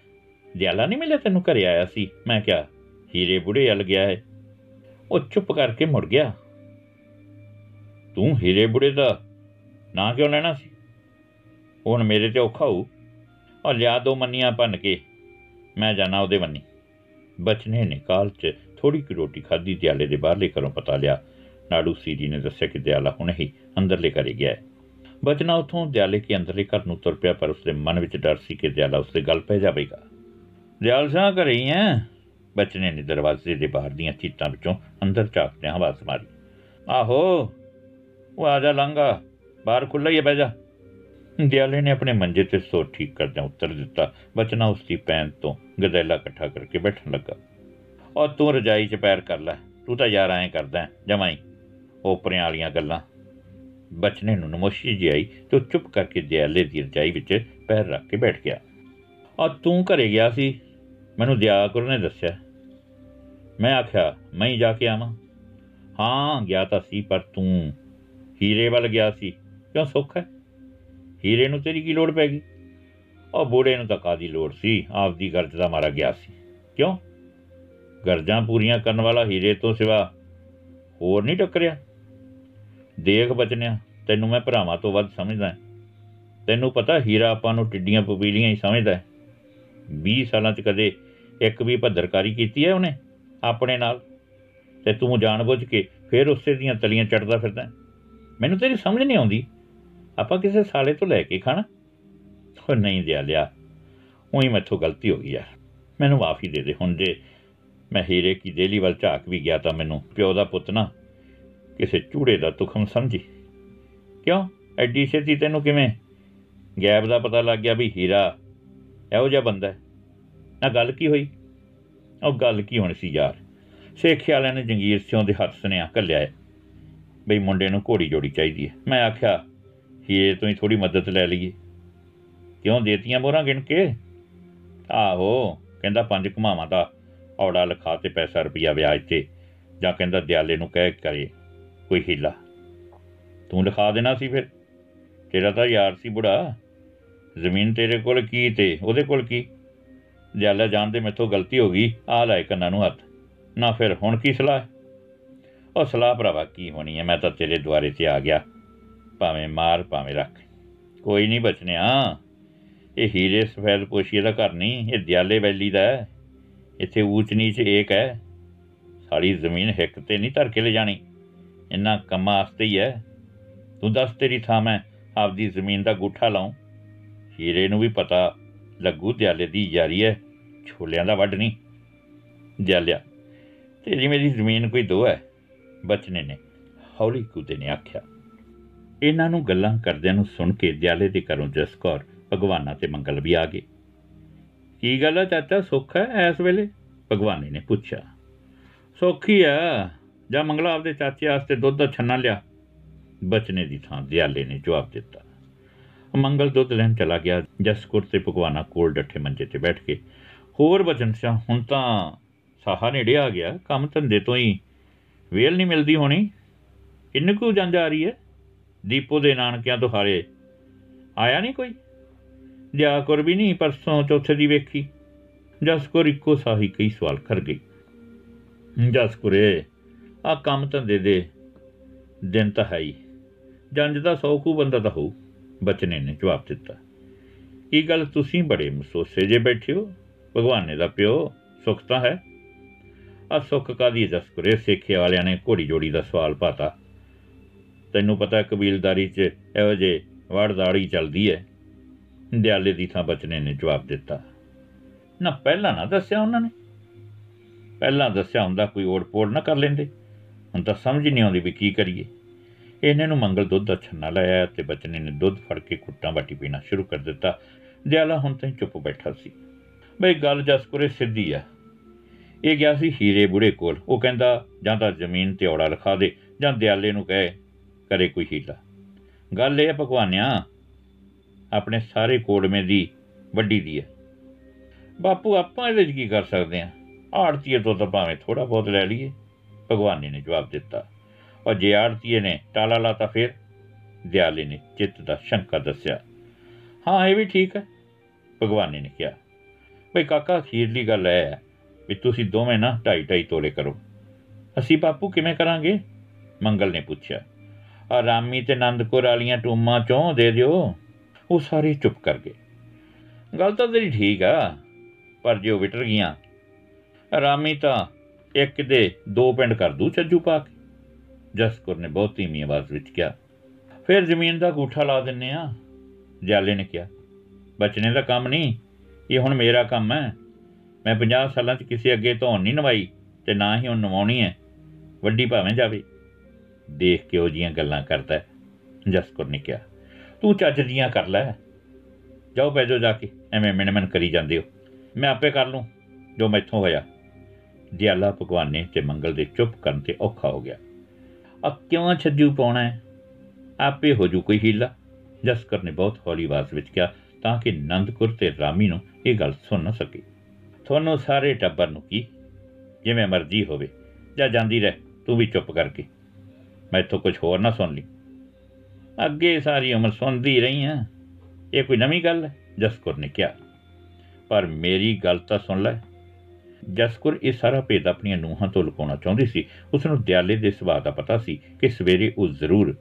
ਦਿਆਲਾ ਨਹੀਂ ਮਿਲਿਆ ਤੈਨੂੰ ਘਰੇ ਆਇਆ ਸੀ? ਮੈਂ ਕਿਹਾ, ਹੀਰੇ ਬੁੜੇ ਅਲ ਗਿਆ ਹੈ। ਉਹ ਚੁੱਪ ਕਰਕੇ ਮੁੜ ਗਿਆ। ਤੂੰ ਹੀਰੇ ਬੁੜੇ ਦਾ ਨਾਂ ਕਿਉਂ ਲੈਣਾ ਸੀ? ਹੁਣ ਮੇਰੇ ਤੇ ਔਖਾ ਹੋ ਔਰ ਲਿਆ ਦੋ ਮੰਨੀਆਂ ਭੰਨ ਕੇ, ਮੈਂ ਜਾਣਾ ਉਹਦੇ ਮੰਨੀ ਬਚਨੇ ਨੇ ਕਾਲ 'ਚ ਥੋੜੀ ਕਿ ਰੋਟੀ ਖਾਧੀ, ਦਿਆਲੇ ਦੇ ਬਾਹਰਲੇ ਘਰੋਂ ਪਤਾ ਲਿਆ। ਨਾੜੂ ਸੀਰੀ ਨੇ ਦੱਸਿਆ ਕਿ ਦਿਆਲਾ ਹੁਣ ਹੀ ਅੰਦਰਲੇ ਘਰੇ ਗਿਆ ਹੈ। ਬਚਨਾ ਉਥੋਂ ਦਿਆਲੇ ਕੇ ਅੰਦਰਲੇ ਘਰ ਨੂੰ ਤੁਰ ਪਿਆ, ਪਰ ਉਸਦੇ ਮਨ ਵਿੱਚ ਡਰ ਸੀ ਕਿ ਦਿਆਲਾ ਉਸਦੇ ਗੱਲ ਪੈ ਜਾਵੇਗਾ। ਦਿਆਲ, ਸਾਂ ਘਰੇ ਹੀ ਹੈ? ਬਚਨੇ ਨੇ ਦਰਵਾਜ਼ੇ ਦੇ ਬਾਹਰ ਦੀਆਂ ਚੀਤਾਂ ਵਿੱਚੋਂ ਅੰਦਰ ਝਾਕਦਿਆਂ ਆਵਾਜ਼ ਮਾਰੀ। ਆਹੋ, ਉਹ ਆ ਜਾ ਲੰਗਾ ਬਾਹਰ ਖੁੱਲਾ ਹੀ ਬਹਿ ਜਾ। ਦਿਆਲੇ ਨੇ ਆਪਣੇ ਮੰਜੇ ਤੇ ਸੋ ਠੀਕ ਕਰਦਿਆਂ ਉੱਤਰ ਦਿੱਤਾ। ਬਚਨਾ ਉਸ ਦੀ ਪੈਨ ਤੋਂ ਗਦੈਲਾ ਇਕੱਠਾ ਕਰਕੇ ਬੈਠਣ ਲੱਗਾ। ਔਰ ਤੂੰ ਰਜਾਈ 'ਚ ਪੈਰ ਕਰ ਲੈ, ਤੂੰ ਤਾਂ ਯਾਰ ਐਂ ਕਰਦਾ ਜਮਾਈ ਉਪਰਿਆਂ ਵਾਲੀਆਂ ਗੱਲਾਂ। ਬਚਨੇ ਨੂੰ ਨਮੋਸ਼ੀ ਜੀ ਆਈ ਤੇ ਚੁੱਪ ਕਰਕੇ ਦਿਆਲੇ ਦੀ ਰਜਾਈ ਵਿੱਚ ਪੈਰ ਰੱਖ ਕੇ ਬੈਠ ਗਿਆ। ਔਰ ਤੂੰ ਘਰੇ ਗਿਆ ਸੀ? ਮੈਨੂੰ ਦਿਆਕੁਰ ਨੇ ਦੱਸਿਆ। ਮੈਂ ਆਖਿਆ, ਮੈਂ ਹੀ ਜਾ ਕੇ ਆਵਾਂ। ਹਾਂ, ਗਿਆ ਤਾਂ ਸੀ, ਪਰ ਤੂੰ ਹੀਰੇ ਵੱਲ ਗਿਆ ਸੀ। ਕਿਉਂ ਸੁੱਖ ਹੈ? ਹੀਰੇ ਨੂੰ ਤੇਰੀ ਕੀ ਲੋੜ ਪੈ ਗਈ? ਉਹ ਬੂੜੇ ਨੂੰ ਤਾਂ ਕਾਦੀ ਲੋੜ ਸੀ? ਆਪਦੀ ਗਰਜ ਦਾ ਮਾਰਾ ਗਿਆ ਸੀ। ਕਿਉਂ? ਗਰਜਾਂ ਪੂਰੀਆਂ ਕਰਨ ਵਾਲਾ ਹੀਰੇ ਤੋਂ ਸਿਵਾ ਹੋਰ ਨਹੀਂ ਟੱਕਰਿਆ। ਦੇਖ ਬਚਨਿਆ, ਤੈਨੂੰ ਮੈਂ ਭਰਾਵਾਂ ਤੋਂ ਵੱਧ ਸਮਝਦਾ ਤੈਨੂੰ ਪਤਾ ਹੀਰਾ ਆਪਾਂ ਨੂੰ ਟਿੱਡੀਆਂ ਪਪੀਲੀਆਂ ਹੀ ਸਮਝਦਾ 20 ਸਾਲਾਂ 'ਚ ਕਦੇ ਇੱਕ ਵੀ ਭੱਦਰਕਾਰੀ ਕੀਤੀ ਹੈ ਉਹਨੇ ਆਪਣੇ ਨਾਲ? ਤੇ ਤੂੰ ਜਾਣਬੁੱਝ ਕੇ ਫੇਰ ਉਸੇ ਦੀਆਂ ਤਲੀਆਂ ਚੜਦਾ ਫਿਰਦਾ ਮੈਨੂੰ ਤੇਰੀ ਸਮਝ ਨਹੀਂ ਆਉਂਦੀ। ਆਪਾਂ ਕਿਸੇ ਸਾਲੇ ਤੋਂ ਲੈ ਕੇ ਖਾਣਾ? ਉਹ ਨਹੀਂ ਦਿਆ ਲਿਆ ਉਹੀ ਮੈਥੋਂ ਗਲਤੀ ਹੋ ਗਈ ਯਾਰ। ਮੈਨੂੰ ਮਾਫੀ ਦੇ ਦੇ। ਹੁਣ ਜੇ ਮੈਂ ਹੀਰੇ ਕੀ ਦੇਲੀ ਵੱਲ ਝਾਕ ਵੀ ਗਿਆ ਤਾਂ ਮੈਨੂੰ ਪਿਓ ਦਾ ਪੁੱਤ ਨਾ ਕਿਸੇ ਚੂੜੇ ਦਾ ਤੁਖਮ ਸਮਝੀ। ਕਿਉਂ? ਐਡੀ ਛੇਤੀ ਤੈਨੂੰ ਕਿਵੇਂ ਗੈਬ ਦਾ ਪਤਾ ਲੱਗ ਗਿਆ ਵੀ ਹੀਰਾ ਇਹੋ ਜਿਹਾ ਬੰਦਾ ਹੈ। ਨਾ ਗੱਲ ਕੀ ਹੋਈ? ਉਹ ਗੱਲ ਕੀ ਹੋਣੀ ਸੀ ਯਾਰ? ਸੇਖੇ ਵਾਲਿਆਂ ਨੇ ਜੰਗੀਰ ਸਿੰਘ ਦੇ ਹੱਥ ਸੁਨੇਹਾ ਕੱਲਿਆ ਹੈ ਬਈ ਮੁੰਡੇ ਨੂੰ ਘੋੜੀ ਜੋੜੀ ਚਾਹੀਦੀ ਹੈ। ਮੈਂ ਆਖਿਆ ਹੀਰੇ ਤੋਂ ਹੀ ਥੋੜੀ ਮਦਦ ਲੈ ਲਈਏ। ਕਿਉਂ ਦੇਤੀਆਂ ਮੋਹਰਾਂ ਗਿਣ ਕੇ? ਆਹੋ, ਕਹਿੰਦਾ ਪੰਜ ਘਮਾਵਾਂ ਦਾ ਔੜਾ ਲਿਖਾ ਤੇ ਪੈਸਾ ਰੁਪਿਆ ਵਿਆਜ ਤੇ, ਜਾਂ ਕਹਿੰਦਾ ਦਿਆਲੇ ਨੂੰ ਕਹਿ ਕਰੇ, ਕੋਈ ਹੀਲਾ। ਤੂੰ ਲਿਖਾ ਦੇਣਾ ਸੀ ਫਿਰ। ਤੇਰਾ ਤਾਂ ਯਾਰ ਸੀ ਬੁੜਾ। ਜ਼ਮੀਨ ਤੇਰੇ ਕੋਲ ਕੀ ਤੇ ਉਹਦੇ ਕੋਲ ਕੀ? ਦਿਆਲਾ ਜਾਣਦੇ ਮੇਥੋਂ ਗਲਤੀ ਹੋ ਗਈ, ਆ ਲੈ ਕੰਨਾਂ ਨੂੰ ਹੱਥ। ਨਾ ਫਿਰ ਹੁਣ ਕੀ ਸਲਾਹ ਉਹ ਸਲਾਹ ਭਰਾਵਾ, ਕੀ ਹੋਣੀ ਹੈ? ਮੈਂ ਤਾਂ ਤੇਰੇ ਦੁਆਰੇ ਤੇ ਆ ਗਿਆ। ਭਾਵੇਂ ਮਾਰ, ਭਾਵੇਂ ਰੱਖ। ਕੋਈ ਨਹੀਂ ਬਚਨਿਆ ਇਹ ਹੀਰੇ ਸਫੈਦ ਪੋਸ਼ੀਏ ਦਾ ਘਰ ਨਹੀਂ, ਇਹ ਦਿਆਲੇ ਵੈਲੀ ਦਾ ਹੈ। ਇੱਥੇ ਊਚ ਨੀਚ ਏਕ ਹੈ। ਸਾਡੀ ਜ਼ਮੀਨ ਹਿੱਕ ਤੇ ਨਹੀਂ ਧਰ ਕੇ ਲੈ ਜਾਣੀ। ਇੰਨਾ ਕੰਮਾਂ ਵਾਸਤੇ ਹੀ ਹੈ। ਤੂੰ ਦੱਸ ਤੇਰੀ ਥਾਂ ਮੈਂ ਆਪਦੀ ਜ਼ਮੀਨ ਦਾ ਗੁੱਠਾ ਲਾਉਂ। ਹੀਰੇ ਨੂੰ ਵੀ ਪਤਾ ਲੱਗੂ, ਦਿਆਲੇ ਦੀ ਯਾਰੀ ਹੈ ਛੋਲਿਆਂ ਦਾ ਵੱਢ ਨਹੀਂ ਦਿਆਲਿਆ, ਤੇਰੀ ਮੇਰੀ ਜ਼ਮੀਨ ਕੋਈ ਦੋ ਹੈ ਬਚਨੇ ਨੇ। ਹੌਲੀ ਕੁੱਤੇ ਨੇ ਆਖਿਆ। ਇਹਨਾਂ ਨੂੰ ਗੱਲਾਂ ਕਰਦਿਆਂ ਨੂੰ ਸੁਣ ਕੇ ਦਿਆਲੇ ਦੇ ਘਰੋਂ ਜਸਕੌਰ ਭਗਵਾਨਾ ਤੇ ਮੰਗਲ ਵੀ ਆ ਗਏ। ਕੀ ਗੱਲ ਹੈ ਚਾਚਾ, ਸੁੱਖ ਹੈ ਇਸ ਵੇਲੇ? ਭਗਵਾਨੀ ਨੇ ਪੁੱਛਿਆ। ਸੌਖੀ ਆ ਜਾਂ ਮੰਗਲਾ ਆਪਦੇ ਚਾਚੇ ਵਾਸਤੇ ਦੁੱਧ ਦਾ ਛੰਨਾ ਲਿਆ। ਬਚਨੇ ਦੀ ਥਾਂ ਦਿਆਲੇ ਨੇ ਜਵਾਬ ਦਿੱਤਾ। ਮੰਗਲ ਦੁੱਧ ਲੈਣ ਚਲਾ ਗਿਆ, ਜਸਕੌਰ ਤੇ ਭਗਵਾਨਾ ਕੋਲ ਡੱਠੇ ਮੰਜੇ ਤੇ ਬੈਠ ਕੇ। ਹੋਰ ਬਚਨ ਸਿਆ, ਹੁਣ ਤਾਂ ਸਾਹਾ ਨੇੜੇ ਆ ਗਿਆ, ਕੰਮ ਧੰਦੇ ਤੋਂ ਹੀ ਵੇਲ ਨਹੀਂ ਮਿਲਦੀ ਹੋਣੀ। ਕਿੰਨੇ ਕੁ ਜੰਜ ਆ ਰਹੀ ਹੈ? ਦੀਪੋ ਦੇ ਨਾਨਕਿਆਂ ਤੋਂ ਹਾਰੇ ਆਇਆ ਨਹੀਂ ਕੋਈ? ਕਰ ਵੀ ਨਹੀਂ ਪਰਸੋਂ ਚੌਥੇ ਦੀ ਵੇਖੀ। ਜਸਕੁਰ ਇੱਕੋ ਸਾਹੀ ਕਈ ਸਵਾਲ ਕਰ ਗਈ। ਜਸਕੁਰੇ ਆ ਕੰਮ ਧੰਦੇ ਦੇ ਦਿਨ ਤਾਂ ਹੈ ਹੀ। ਜੰਜ ਦਾ ਸੌ ਕੂ ਬੰਦਾ ਤਾਂ ਹੋਊ। ਬਚਨੇ ਨੇ ਜਵਾਬ ਦਿੱਤਾ। ਇਹ ਗੱਲ ਤੁਸੀਂ ਬੜੇ ਮਸੋਸੇ ਜੇ ਬੈਠੇ ਹੋ। ਭਗਵਾਨ ਨੇ ਦਾ ਪਿਓ, ਸੁੱਖ ਤਾਂ ਹੈ। ਆ ਸੁੱਖ ਕਾਦੀ ਜਸਕੁਰੇ ਸੇਖੇ ਵਾਲਿਆਂ ਨੇ ਘੋੜੀ ਜੋੜੀ ਦਾ ਸਵਾਲ ਪਾਤਾ। ਤੈਨੂੰ ਪਤਾ ਕਬੀਲਦਾਰੀ 'ਚ ਇਹੋ ਜੇ ਵੜਦਾੜੀ ਚੱਲਦੀ ਹੈ। ਦਿਆਲੇ ਦੀ ਥਾਂ ਬਚਨੇ ਨੇ ਜਵਾਬ ਦਿੱਤਾ। ਨਾ ਪਹਿਲਾਂ ਨਾ ਦੱਸਿਆ ਉਹਨਾਂ ਨੇ। ਪਹਿਲਾਂ ਦੱਸਿਆ ਹੁੰਦਾ ਕੋਈ ਓੜ-ਪੋੜ ਨਾ ਕਰ ਲੈਂਦੇ। ਹੁਣ ਤਾਂ ਸਮਝ ਨਹੀਂ ਆਉਂਦੀ ਵੀ ਕੀ ਕਰੀਏ। ਇਹਨਾਂ ਨੂੰ ਮੰਗਲ ਦੁੱਧ ਦਾ ਛੰਨਾ ਲਾਇਆ ਤੇ ਬਚਨੇ ਨੇ ਦੁੱਧ ਫੜ ਕੇ ਕੁੱਟਾਂ ਬਾਟੀ ਪੀਣਾ ਸ਼ੁਰੂ ਕਰ ਦਿੱਤਾ। ਦਿਆਲਾ ਹੁਣ ਤਾਂ ਚੁੱਪ ਬੈਠਾ ਸੀ। ਬਈ ਗੱਲ ਜਸਕੁਰੇ ਸਿੱਧੀ ਆ। ਇਹ ਗਿਆ ਸੀ ਹੀਰੇ ਬੁੜੇ ਕੋਲ। ਉਹ ਕਹਿੰਦਾ, ਜਾਂ ਤਾਂ ਜ਼ਮੀਨ ਤੇ ਔੜਾ ਲਿਖਾ ਦੇ, ਜਾਂ ਦਿਆਲੇ ਨੂੰ ਕਹੇ, ਕਰੇ ਕੋਈ ਹੀਲਾ। ਗੱਲ ਇਹ ਭਗਵਾਨਿਆ, ਆਪਣੇ ਸਾਰੇ ਕੋੜਮੇ ਦੀ ਵੱਡੀ ਦੀ ਹੈ ਬਾਪੂ, ਆਪਾਂ ਇਹਦੇ 'ਚ ਕੀ ਕਰ ਸਕਦੇ ਆ? ਆੜਤੀਏ ਤੋਂ ਤਾਂ ਭਾਵੇਂ ਥੋੜਾ ਬਹੁਤ ਲੈ ਲਈਏ। ਭਗਵਾਨੀ ਨੇ ਜਵਾਬ ਦਿੱਤਾ। ਔਰ ਜੇ ਆੜਤੀਏ ਨੇ ਟਾਲਾ ਲਾਤਾ ਫਿਰ ਦਿਆਲੇ ਨੇ, ਚਿੱਤ ਦਾ ਸ਼ੰਕਾ ਦੱਸਿਆ। ਹਾਂ, ਇਹ ਵੀ ਠੀਕ ਹੈ, ਭਗਵਾਨੀ ਨੇ ਕਿਹਾ। ਭਈ ਕਾਕਾ ਖੀਰਲੀ ਗੱਲ ਹੈ ਵੀ ਤੁਸੀਂ ਦੋਵੇਂ ਨਾ ਢਾਈ ਢਾਈ ਤੋਲੇ ਕਰੋ। ਅਸੀਂ ਬਾਪੂ ਕਿਵੇਂ ਕਰਾਂਗੇ? ਮੰਗਲ ਨੇ ਪੁੱਛਿਆ। ਆ ਰਾਮੀ ਤੇ ਨੰਦਪੁਰ ਵਾਲੀਆਂ ਟੂਮਾਂ ਚੋਂ ਦੇ ਦਿਓ। ਉਹ ਸਾਰੇ ਚੁੱਪ ਕਰ ਗਏ। ਗੱਲ ਤਾਂ ਤੇਰੀ ਠੀਕ ਆ, ਪਰ ਜੇ ਉਹ ਵਿਟਰ ਗਈਆਂ, ਰਾਮੀ ਤਾਂ ਇੱਕ ਦੇ ਦੋ ਪਿੰਡ ਕਰ ਦੂ ਚੱਜੂ ਪਾ ਕੇ ਜਸਕੁਰ ਨੇ ਬਹੁਤ ਧੀਮੀ ਆਵਾਜ਼ ਵਿੱਚ ਕਿਹਾ, ਫਿਰ ਜ਼ਮੀਨ ਦਾ ਗੂਠਾ ਲਾ ਦਿੰਨੇ ਆ? ਜਾਲੇ ਨੇ ਕਿਹਾ, ਬਚਨੇ ਦਾ ਕੰਮ ਨਹੀਂ, ਇਹ ਹੁਣ ਮੇਰਾ ਕੰਮ ਹੈ। ਮੈਂ 50 ਸਾਲਾਂ 'ਚ ਕਿਸੇ ਅੱਗੇ ਧੌਣ ਨਹੀਂ ਨਵਾਈ ਤੇ ਨਾ ਹੀ ਉਹ ਨਵਾਉਣੀ ਹੈ। ਵੱਡੀ ਭਾਵੇਂ ਜਾਵੇ। ਦੇਖ ਕੇ ਉਹ ਜੀਆਂ ਗੱਲਾਂ ਕਰਦਾ ਜਸਕੁਰ ਨੇ ਕਿਹਾ, ਤੂੰ ਚੱਜ ਦੀਆਂ ਕਰ ਲੈ। ਜਾਓ ਪੈਜੋ ਜਾ ਕੇ, ਐਵੇਂ ਮਿਣਮਣ ਕਰੀ ਜਾਂਦੇ ਹੋ। ਮੈਂ ਆਪੇ ਕਰ ਲੂੰ ਜੋ ਮੈਥੋਂ ਹੋਇਆ। ਦਿਆਲਾ ਭਗਵਾਨ ਨੇ ਤੇ ਮੰਗਲ ਦੇ ਚੁੱਪ ਕਰਨ ਤੇ ਔਖਾ ਹੋ ਗਿਆ। ਆ ਕਿਉਂ ਛੱਜੂ ਪਾਉਣਾ ਹੈ? ਆਪੇ ਹੋ ਜੂ ਕੋਈ ਹੀਲਾ। ਜਸਕਰ ਨੇ ਬਹੁਤ ਹੌਲੀ ਆਵਾਜ਼ ਵਿੱਚ ਕਿਹਾ ਤਾਂ ਕਿ ਨੰਦਕੁਰ ਤੇ ਰਾਮੀ ਨੂੰ ਇਹ ਗੱਲ ਸੁਣ ਨਾ ਸਕੇ। ਤੁਹਾਨੂੰ ਸਾਰੇ ਟੱਬਰ ਨੂੰ ਕੀ? ਜਿਵੇਂ ਮਰਜ਼ੀ ਹੋਵੇ। ਜਾਂ ਜਾਂਦੀ ਰਹਿ, ਤੂੰ ਵੀ ਚੁੱਪ ਕਰਕੇ। ਮੈਥੋਂ ਕੁਝ ਹੋਰ ਨਾ ਸੁਣ ਲਈ। ਅੱਗੇ ਸਾਰੀ ਉਮਰ ਸੁਣਦੀ ਰਹੀ ਆ। ਇਹ ਕੋਈ ਨਵੀਂ ਗੱਲ ਹੈ? ਜਸਕੁਰ ਨੇ ਕਿਹਾ। ਪਰ ਮੇਰੀ ਗੱਲ ਤਾਂ ਸੁਣ ਲੈ। ਜਸਕੁਰ ਇਹ ਸਾਰਾ ਭੇਦ ਆਪਣੀਆਂ ਨੂੰਹਾਂ ਤੋਂ ਲੁਕਾਉਣਾ ਚਾਹੁੰਦੀ ਸੀ। ਉਸ ਨੂੰ ਦਿਆਲੇ ਦੇ ਸੁਭਾਅ ਦਾ ਪਤਾ ਸੀ ਕਿ ਸਵੇਰੇ ਉਹ ਜ਼ਰੂਰ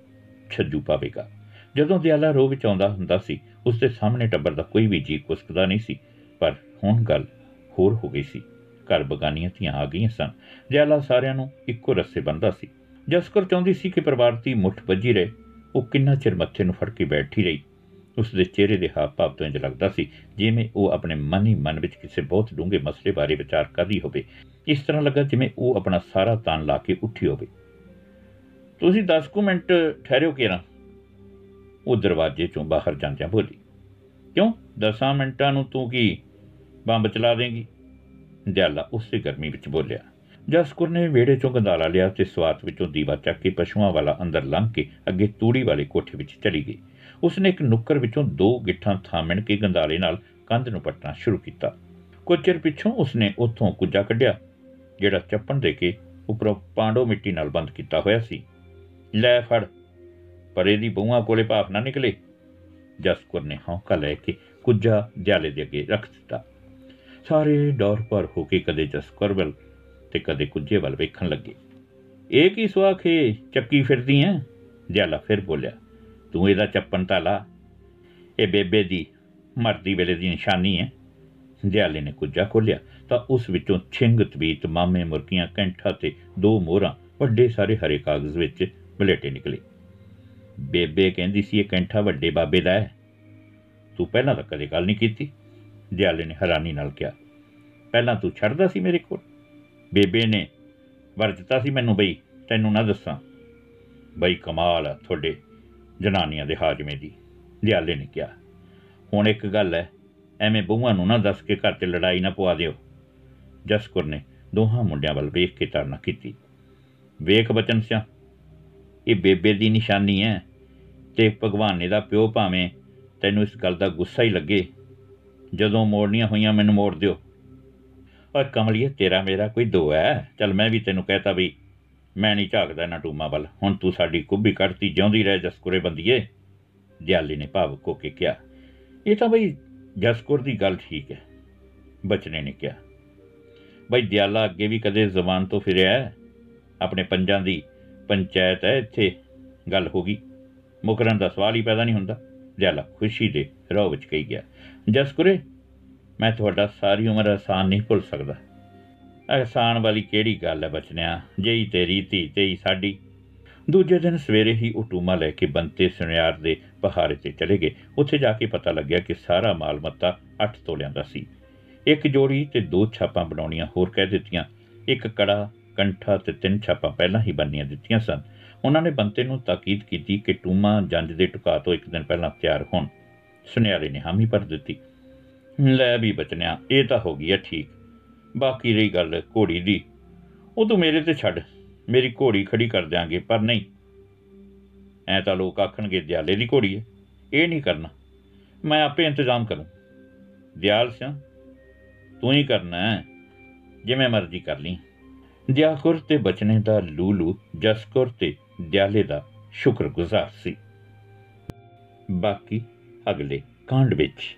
ਛੱਜੂ ਪਾਵੇਗਾ। ਜਦੋਂ ਦਿਆਲਾ ਰੋ ਵਿੱਚ ਆਉਂਦਾ ਹੁੰਦਾ ਸੀ ਉਸ ਦੇ ਸਾਹਮਣੇ ਟੱਬਰ ਦਾ ਕੋਈ ਵੀ ਜੀ ਕੁਸਕਦਾ ਨਹੀਂ ਸੀ। ਪਰ ਹੁਣ ਗੱਲ ਹੋਰ ਹੋ ਗਈ ਸੀ। ਘਰ ਬਗਾਨੀਆਂ ਧੀਆਂ ਆ ਗਈਆਂ ਸਨ। ਦਿਆਲਾ ਸਾਰਿਆਂ ਨੂੰ ਇੱਕੋ ਰਸੇ ਬੰਦਾ ਸੀ। ਜਸਕੁਰ ਚਾਹੁੰਦੀ ਸੀ ਕਿ ਪਰਿਵਾਰ ਦੀ ਮੁੱਠ ਵੱਜੀ ਰਹੇ। ਉਹ ਕਿੰਨਾ ਚਿਰ ਮੱਥੇ ਨੂੰ ਫੜ ਕੇ ਬੈਠੀ ਰਹੀ। ਉਸ ਦੇ ਚਿਹਰੇ ਦੇ ਹਾਵ ਭਾਵ ਤੋਂ ਇੰਜ ਲੱਗਦਾ ਸੀ ਜਿਵੇਂ ਉਹ ਆਪਣੇ ਮਨ ਹੀ ਮਨ ਵਿੱਚ ਕਿਸੇ ਬਹੁਤ ਡੂੰਘੇ ਮਸਲੇ ਬਾਰੇ ਵਿਚਾਰ ਕਰ ਰਹੀ ਹੋਵੇ। ਇਸ ਤਰ੍ਹਾਂ ਲੱਗਾ ਜਿਵੇਂ ਉਹ ਆਪਣਾ ਸਾਰਾ ਤਾਨ ਲਾ ਕੇ ਉੱਠੀ ਹੋਵੇ। ਤੁਸੀਂ 10 ਕੁ ਮਿੰਟ ਠਹਿਰਿਓ ਕਿਰਾਂ? ਉਹ ਦਰਵਾਜ਼ੇ ਚੋਂ ਬਾਹਰ ਜਾਂਦਿਆਂ ਬੋਲੀ। ਕਿਉਂ? 10 ਮਿੰਟਾਂ ਨੂੰ ਤੂੰ ਕੀ ਬੰਬ ਚਲਾ ਦੇਂਗੀ? ਦਿਆਲਾ ਉਸੇ ਗਰਮੀ ਵਿੱਚ ਬੋਲਿਆ। ਜਸਕੁਰ ਨੇ ਵਿਹੜੇ ਚੋਂ ਗੰਦਾਲਾ ਲਿਆ ਤੇ ਸਵਾਤ ਵਿੱਚੋਂ ਦੀਵਾ ਚੱਕ ਕੇ ਪਸ਼ੂਆਂ ਵਾਲਾ ਅੰਦਰ ਲੰਘ ਕੇ ਅੱਗੇ ਤੂੜੀ ਵਾਲੇ ਕੋਠੇ ਵਿੱਚ ਚਲੀ ਗਈ। ਉਸਨੇ ਇੱਕ ਨੁੱਕਰ ਵਿੱਚੋਂ ਦੋ ਗਿੱਠਾਂ ਥਾਮਣ ਕੇ ਗੰਦਾਲੇ ਨਾਲ ਕੰਧ ਨੂੰ ਪੱਟਣਾ ਸ਼ੁਰੂ ਕੀਤਾ। ਕੁਝ ਚਿਰ ਪਿੱਛੋਂ ਉਸਨੇ ਉੱਥੋਂ ਕੁੱਜਾ ਕੱਢਿਆ, ਜਿਹੜਾ ਚੱਪਣ ਦੇ ਕੇ ਉੱਪਰੋਂ ਪਾਂਡੋ ਮਿੱਟੀ ਨਾਲ ਬੰਦ ਕੀਤਾ ਹੋਇਆ ਸੀ। ਲੈ ਫੜ, ਪਰ ਇਹਦੀ ਬਹੂਆਂ ਕੋਲੇ ਭਾਫ ਨਾ ਨਿਕਲੇ। ਜਸਕੁਰ ਨੇ ਹੌਂਕਾ ਲੈ ਕੇ ਕੁੱਜਾ ਜਾਲੇ ਦੇ ਅੱਗੇ ਰੱਖ ਦਿੱਤਾ। ਸਾਰੇ ਡੌਰ ਪਰ ਹੋ ਕੇ ਕਦੇ ਜਸਕੁਰ ਵੱਲ ਤੇ ਕਦੇ ਕੁੱਜੇ ਵੱਲ ਵੇਖਣ ਲੱਗੇ। ਇਹ ਕੀ ਸੁਆਖੇ ਚੱਕੀ ਫਿਰਦੀ ਐ ਜਾਲਾ ਫਿਰ ਬੋਲਿਆ। ਤੂੰ ਇਹਦਾ ਚੱਪਣ ਤਾਂ ਲਾ ਇਹ ਬੇਬੇ ਦੀ ਮਰਦੀ ਵੇਲੇ ਦੀ ਨਿਸ਼ਾਨੀ ਹੈ। ਦਿਆਲੇ ਨੇ ਕੁੱਜਾ ਖੋਲਿਆ ਤਾਂ ਉਸ ਵਿੱਚੋਂ ਛਿੰਗ ਤਵੀਤ, ਮਾਮੇ ਮੁਰਕੀਆਂ ਕੈਂਠਾ ਤੇ ਦੋ ਮੋਹਰਾਂ, ਵੱਡੇ ਸਾਰੇ ਹਰੇ ਕਾਗਜ਼ ਵਿੱਚ ਬਲੇਟੇ ਨਿਕਲੇ। ਬੇਬੇ ਕਹਿੰਦੀ ਸੀ, ਇਹ ਕੈਂਠਾ ਵੱਡੇ ਬਾਬੇ ਦਾ ਹੈ। ਤੂੰ ਪਹਿਲਾਂ ਤਾਂ ਕਦੇ ਗੱਲ ਨਹੀਂ ਕੀਤੀ। ਦਿਆਲੇ ਨੇ ਹੈਰਾਨੀ ਨਾਲ ਕਿਹਾ, ਪਹਿਲਾਂ ਤੂੰ ਛੱਡਦਾ ਸੀ ਮੇਰੇ ਕੋਲ? ਬੇਬੇ ਨੇ ਵਰਜਤਾ ਸੀ ਮੈਨੂੰ, ਬਈ ਤੈਨੂੰ ਨਾ ਦੱਸਾਂ। ਬਈ ਕਮਾਲ ਆ ਤੁਹਾਡੇ ਜਨਾਨੀਆਂ ਦੇ ਹਾਜਮੇ ਦੀ। ਦਿਆਲੇ ਨੇ ਕਿਹਾ, ਹੁਣ ਇੱਕ ਗੱਲ ਹੈ ਐਵੇਂ ਬਹੂਆਂ ਨੂੰ ਨਾ ਦੱਸ ਕੇ ਘਰ 'ਚ ਲੜਾਈ ਨਾ ਪਵਾ ਦਿਓ। ਜਸਕੁਰ ਨੇ ਦੋਹਾਂ ਮੁੰਡਿਆਂ ਵੱਲ ਵੇਖ ਕੇ ਤਰਨਾ ਕੀਤੀ। ਵੇਖ ਬਚਨ ਸਿਆ ਇਹ ਬੇਬੇ ਦੀ ਨਿਸ਼ਾਨੀ ਹੈ ਤੇ ਭਗਵਾਨੇ ਦਾ ਪਿਓ ਭਾਵੇਂ ਤੈਨੂੰ ਇਸ ਗੱਲ ਦਾ ਗੁੱਸਾ ਹੀ ਲੱਗੇ। ਜਦੋਂ ਮੋੜਨੀਆਂ ਹੋਈਆਂ ਮੈਨੂੰ ਮੋੜ ਦਿਓ। ਓਏ ਕਮਲੀਏ, ਤੇਰਾ ਮੇਰਾ ਕੋਈ ਦੋ ਹੈ ਚਲ ਮੈਂ ਵੀ ਤੈਨੂੰ ਕਹਤਾ ਵੀ ਮੈਂ ਨਹੀਂ ਝਾਕਦਾ ਨਾ ਟੂਮਾ ਵੱਲ। ਹੁਣ ਤੂੰ ਸਾਡੀ ਕੁੱਬੀ ਕੱਢਤੀ, ਜਿਉਂਦੀ ਰਹਿ ਜਸਕੁਰੇ ਬੰਦੀਏ। ਦਿਆਲੀ ਨੇ ਭਾਵ ਕੋ ਕੇ ਕਿਹਾ, ਇਹ ਤਾਂ ਬਈ ਜਸਕੁਰ ਦੀ ਗੱਲ ਠੀਕ ਹੈ, ਬਚਨੇ ਨੇ ਕਿਹਾ। ਬਈ ਦਿਆਲਾ ਅੱਗੇ ਵੀ ਕਦੇ ਜ਼ਬਾਨ ਤੋਂ ਫਿਰਿਆ ਆਪਣੇ ਪੰਜਾਂ ਦੀ ਪੰਚਾਇਤ ਹੈ, ਇੱਥੇ ਗੱਲ ਹੋ ਗਈ। ਮੁਕਰਨ ਦਾ ਸਵਾਲ ਹੀ ਪੈਦਾ ਨਹੀਂ ਹੁੰਦਾ। ਦਿਆਲਾ ਖੁਸ਼ੀ ਦੇ ਰੋਹ ਵਿੱਚ ਕਹੀ ਗਿਆ, ਜਸਕੁਰੇ, ਮੈਂ ਤੁਹਾਡਾ ਸਾਰੀ ਉਮਰ ਆਸਾਨ ਨਹੀਂ ਭੁੱਲ ਸਕਦਾ। ਆਸਾਨ ਵਾਲੀ ਕਿਹੜੀ ਗੱਲ ਹੈ ਬਚਨਿਆ? ਜੇਈ ਤੇਰੀ ਧੀ, ਤੇਈ ਸਾਡੀ। ਦੂਜੇ ਦਿਨ ਸਵੇਰੇ ਹੀ ਉਟੂਮਾ ਲੈ ਕੇ ਬੰਤੇ ਸੁਨਿਆਰ ਦੇ ਪਹਾੜੇ ਤੇ ਚਲੇ ਗਏ। ਉੱਥੇ ਜਾ ਕੇ ਪਤਾ ਲੱਗਿਆ ਕਿ ਸਾਰਾ ਮਾਲ ਮੱਤਾ 8 ਤੋਲਿਆਂ ਦਾ ਸੀ। ਇੱਕ ਜੋੜੀ ਤੇ ਦੋ ਛਾਪਾਂ ਬਣਾਉਣੀਆਂ ਹੋਰ ਕਹਿ ਦਿੱਤੀਆਂ। ਇੱਕ ਕੜਾ, ਕੰਠਾ ਤੇ ਤਿੰਨ ਛਾਪਾਂ ਪਹਿਲਾਂ ਹੀ ਬੰਨੀਆਂ ਦਿੱਤੀਆਂ ਸਨ। ਉਹਨਾਂ ਨੇ ਬੰਤੇ ਨੂੰ ਤਾਕੀਦ ਕੀਤੀ ਕਿ ਟੂਮਾ ਜੰਜ ਦੇ ਟੁਕਾ ਤੋਂ ਇੱਕ ਦਿਨ ਪਹਿਲਾਂ ਤਿਆਰ ਹੋਣ। ਸੁਨਿਆਰੇ ਨੇ ਹਾਮੀ ਭਰ ਦਿੱਤੀ। ਲੈ ਵੀ ਬਚਨਿਆ, ਇਹ ਤਾਂ ਹੋ ਗਈ ਆ ਠੀਕ। ਬਾਕੀ ਰਹੀ ਗੱਲ ਘੋੜੀ ਦੀ। ਉਹ ਤੂੰ ਮੇਰੇ ਤੇ ਛੱਡ। ਮੇਰੀ ਘੋੜੀ ਖੜੀ ਕਰ ਦਿਆਂਗੇ, ਪਰ ਨਹੀਂ। ਐ ਤਾਂ ਲੋਕ ਆਖਣਗੇ, ਦਿਆਲੇ ਦੀ ਘੋੜੀ ਹੈ। ਇਹ ਨਹੀਂ ਕਰਨਾ। ਮੈਂ ਆਪੇ ਇੰਤਜ਼ਾਮ ਕਰੂੰ। ਦਿਆਲ ਸਿਆ ਤੂੰ ਹੀ ਕਰਨਾ ਹੈ, ਜਿਵੇਂ ਮਰਜ਼ੀ ਕਰ ਲਈ। ਦਿਆਕੁਰ ਤੇ ਬਚਨੇ ਦਾ ਲੂਲੂ, ਜਸਕੁਰ ਤੇ ਦਿਆਲੇ ਦਾ ਸ਼ੁਕਰਗੁਜ਼ਾਰ ਸੀ। ਬਾਕੀ ਅਗਲੇ ਕਾਂਡ ਵਿੱਚ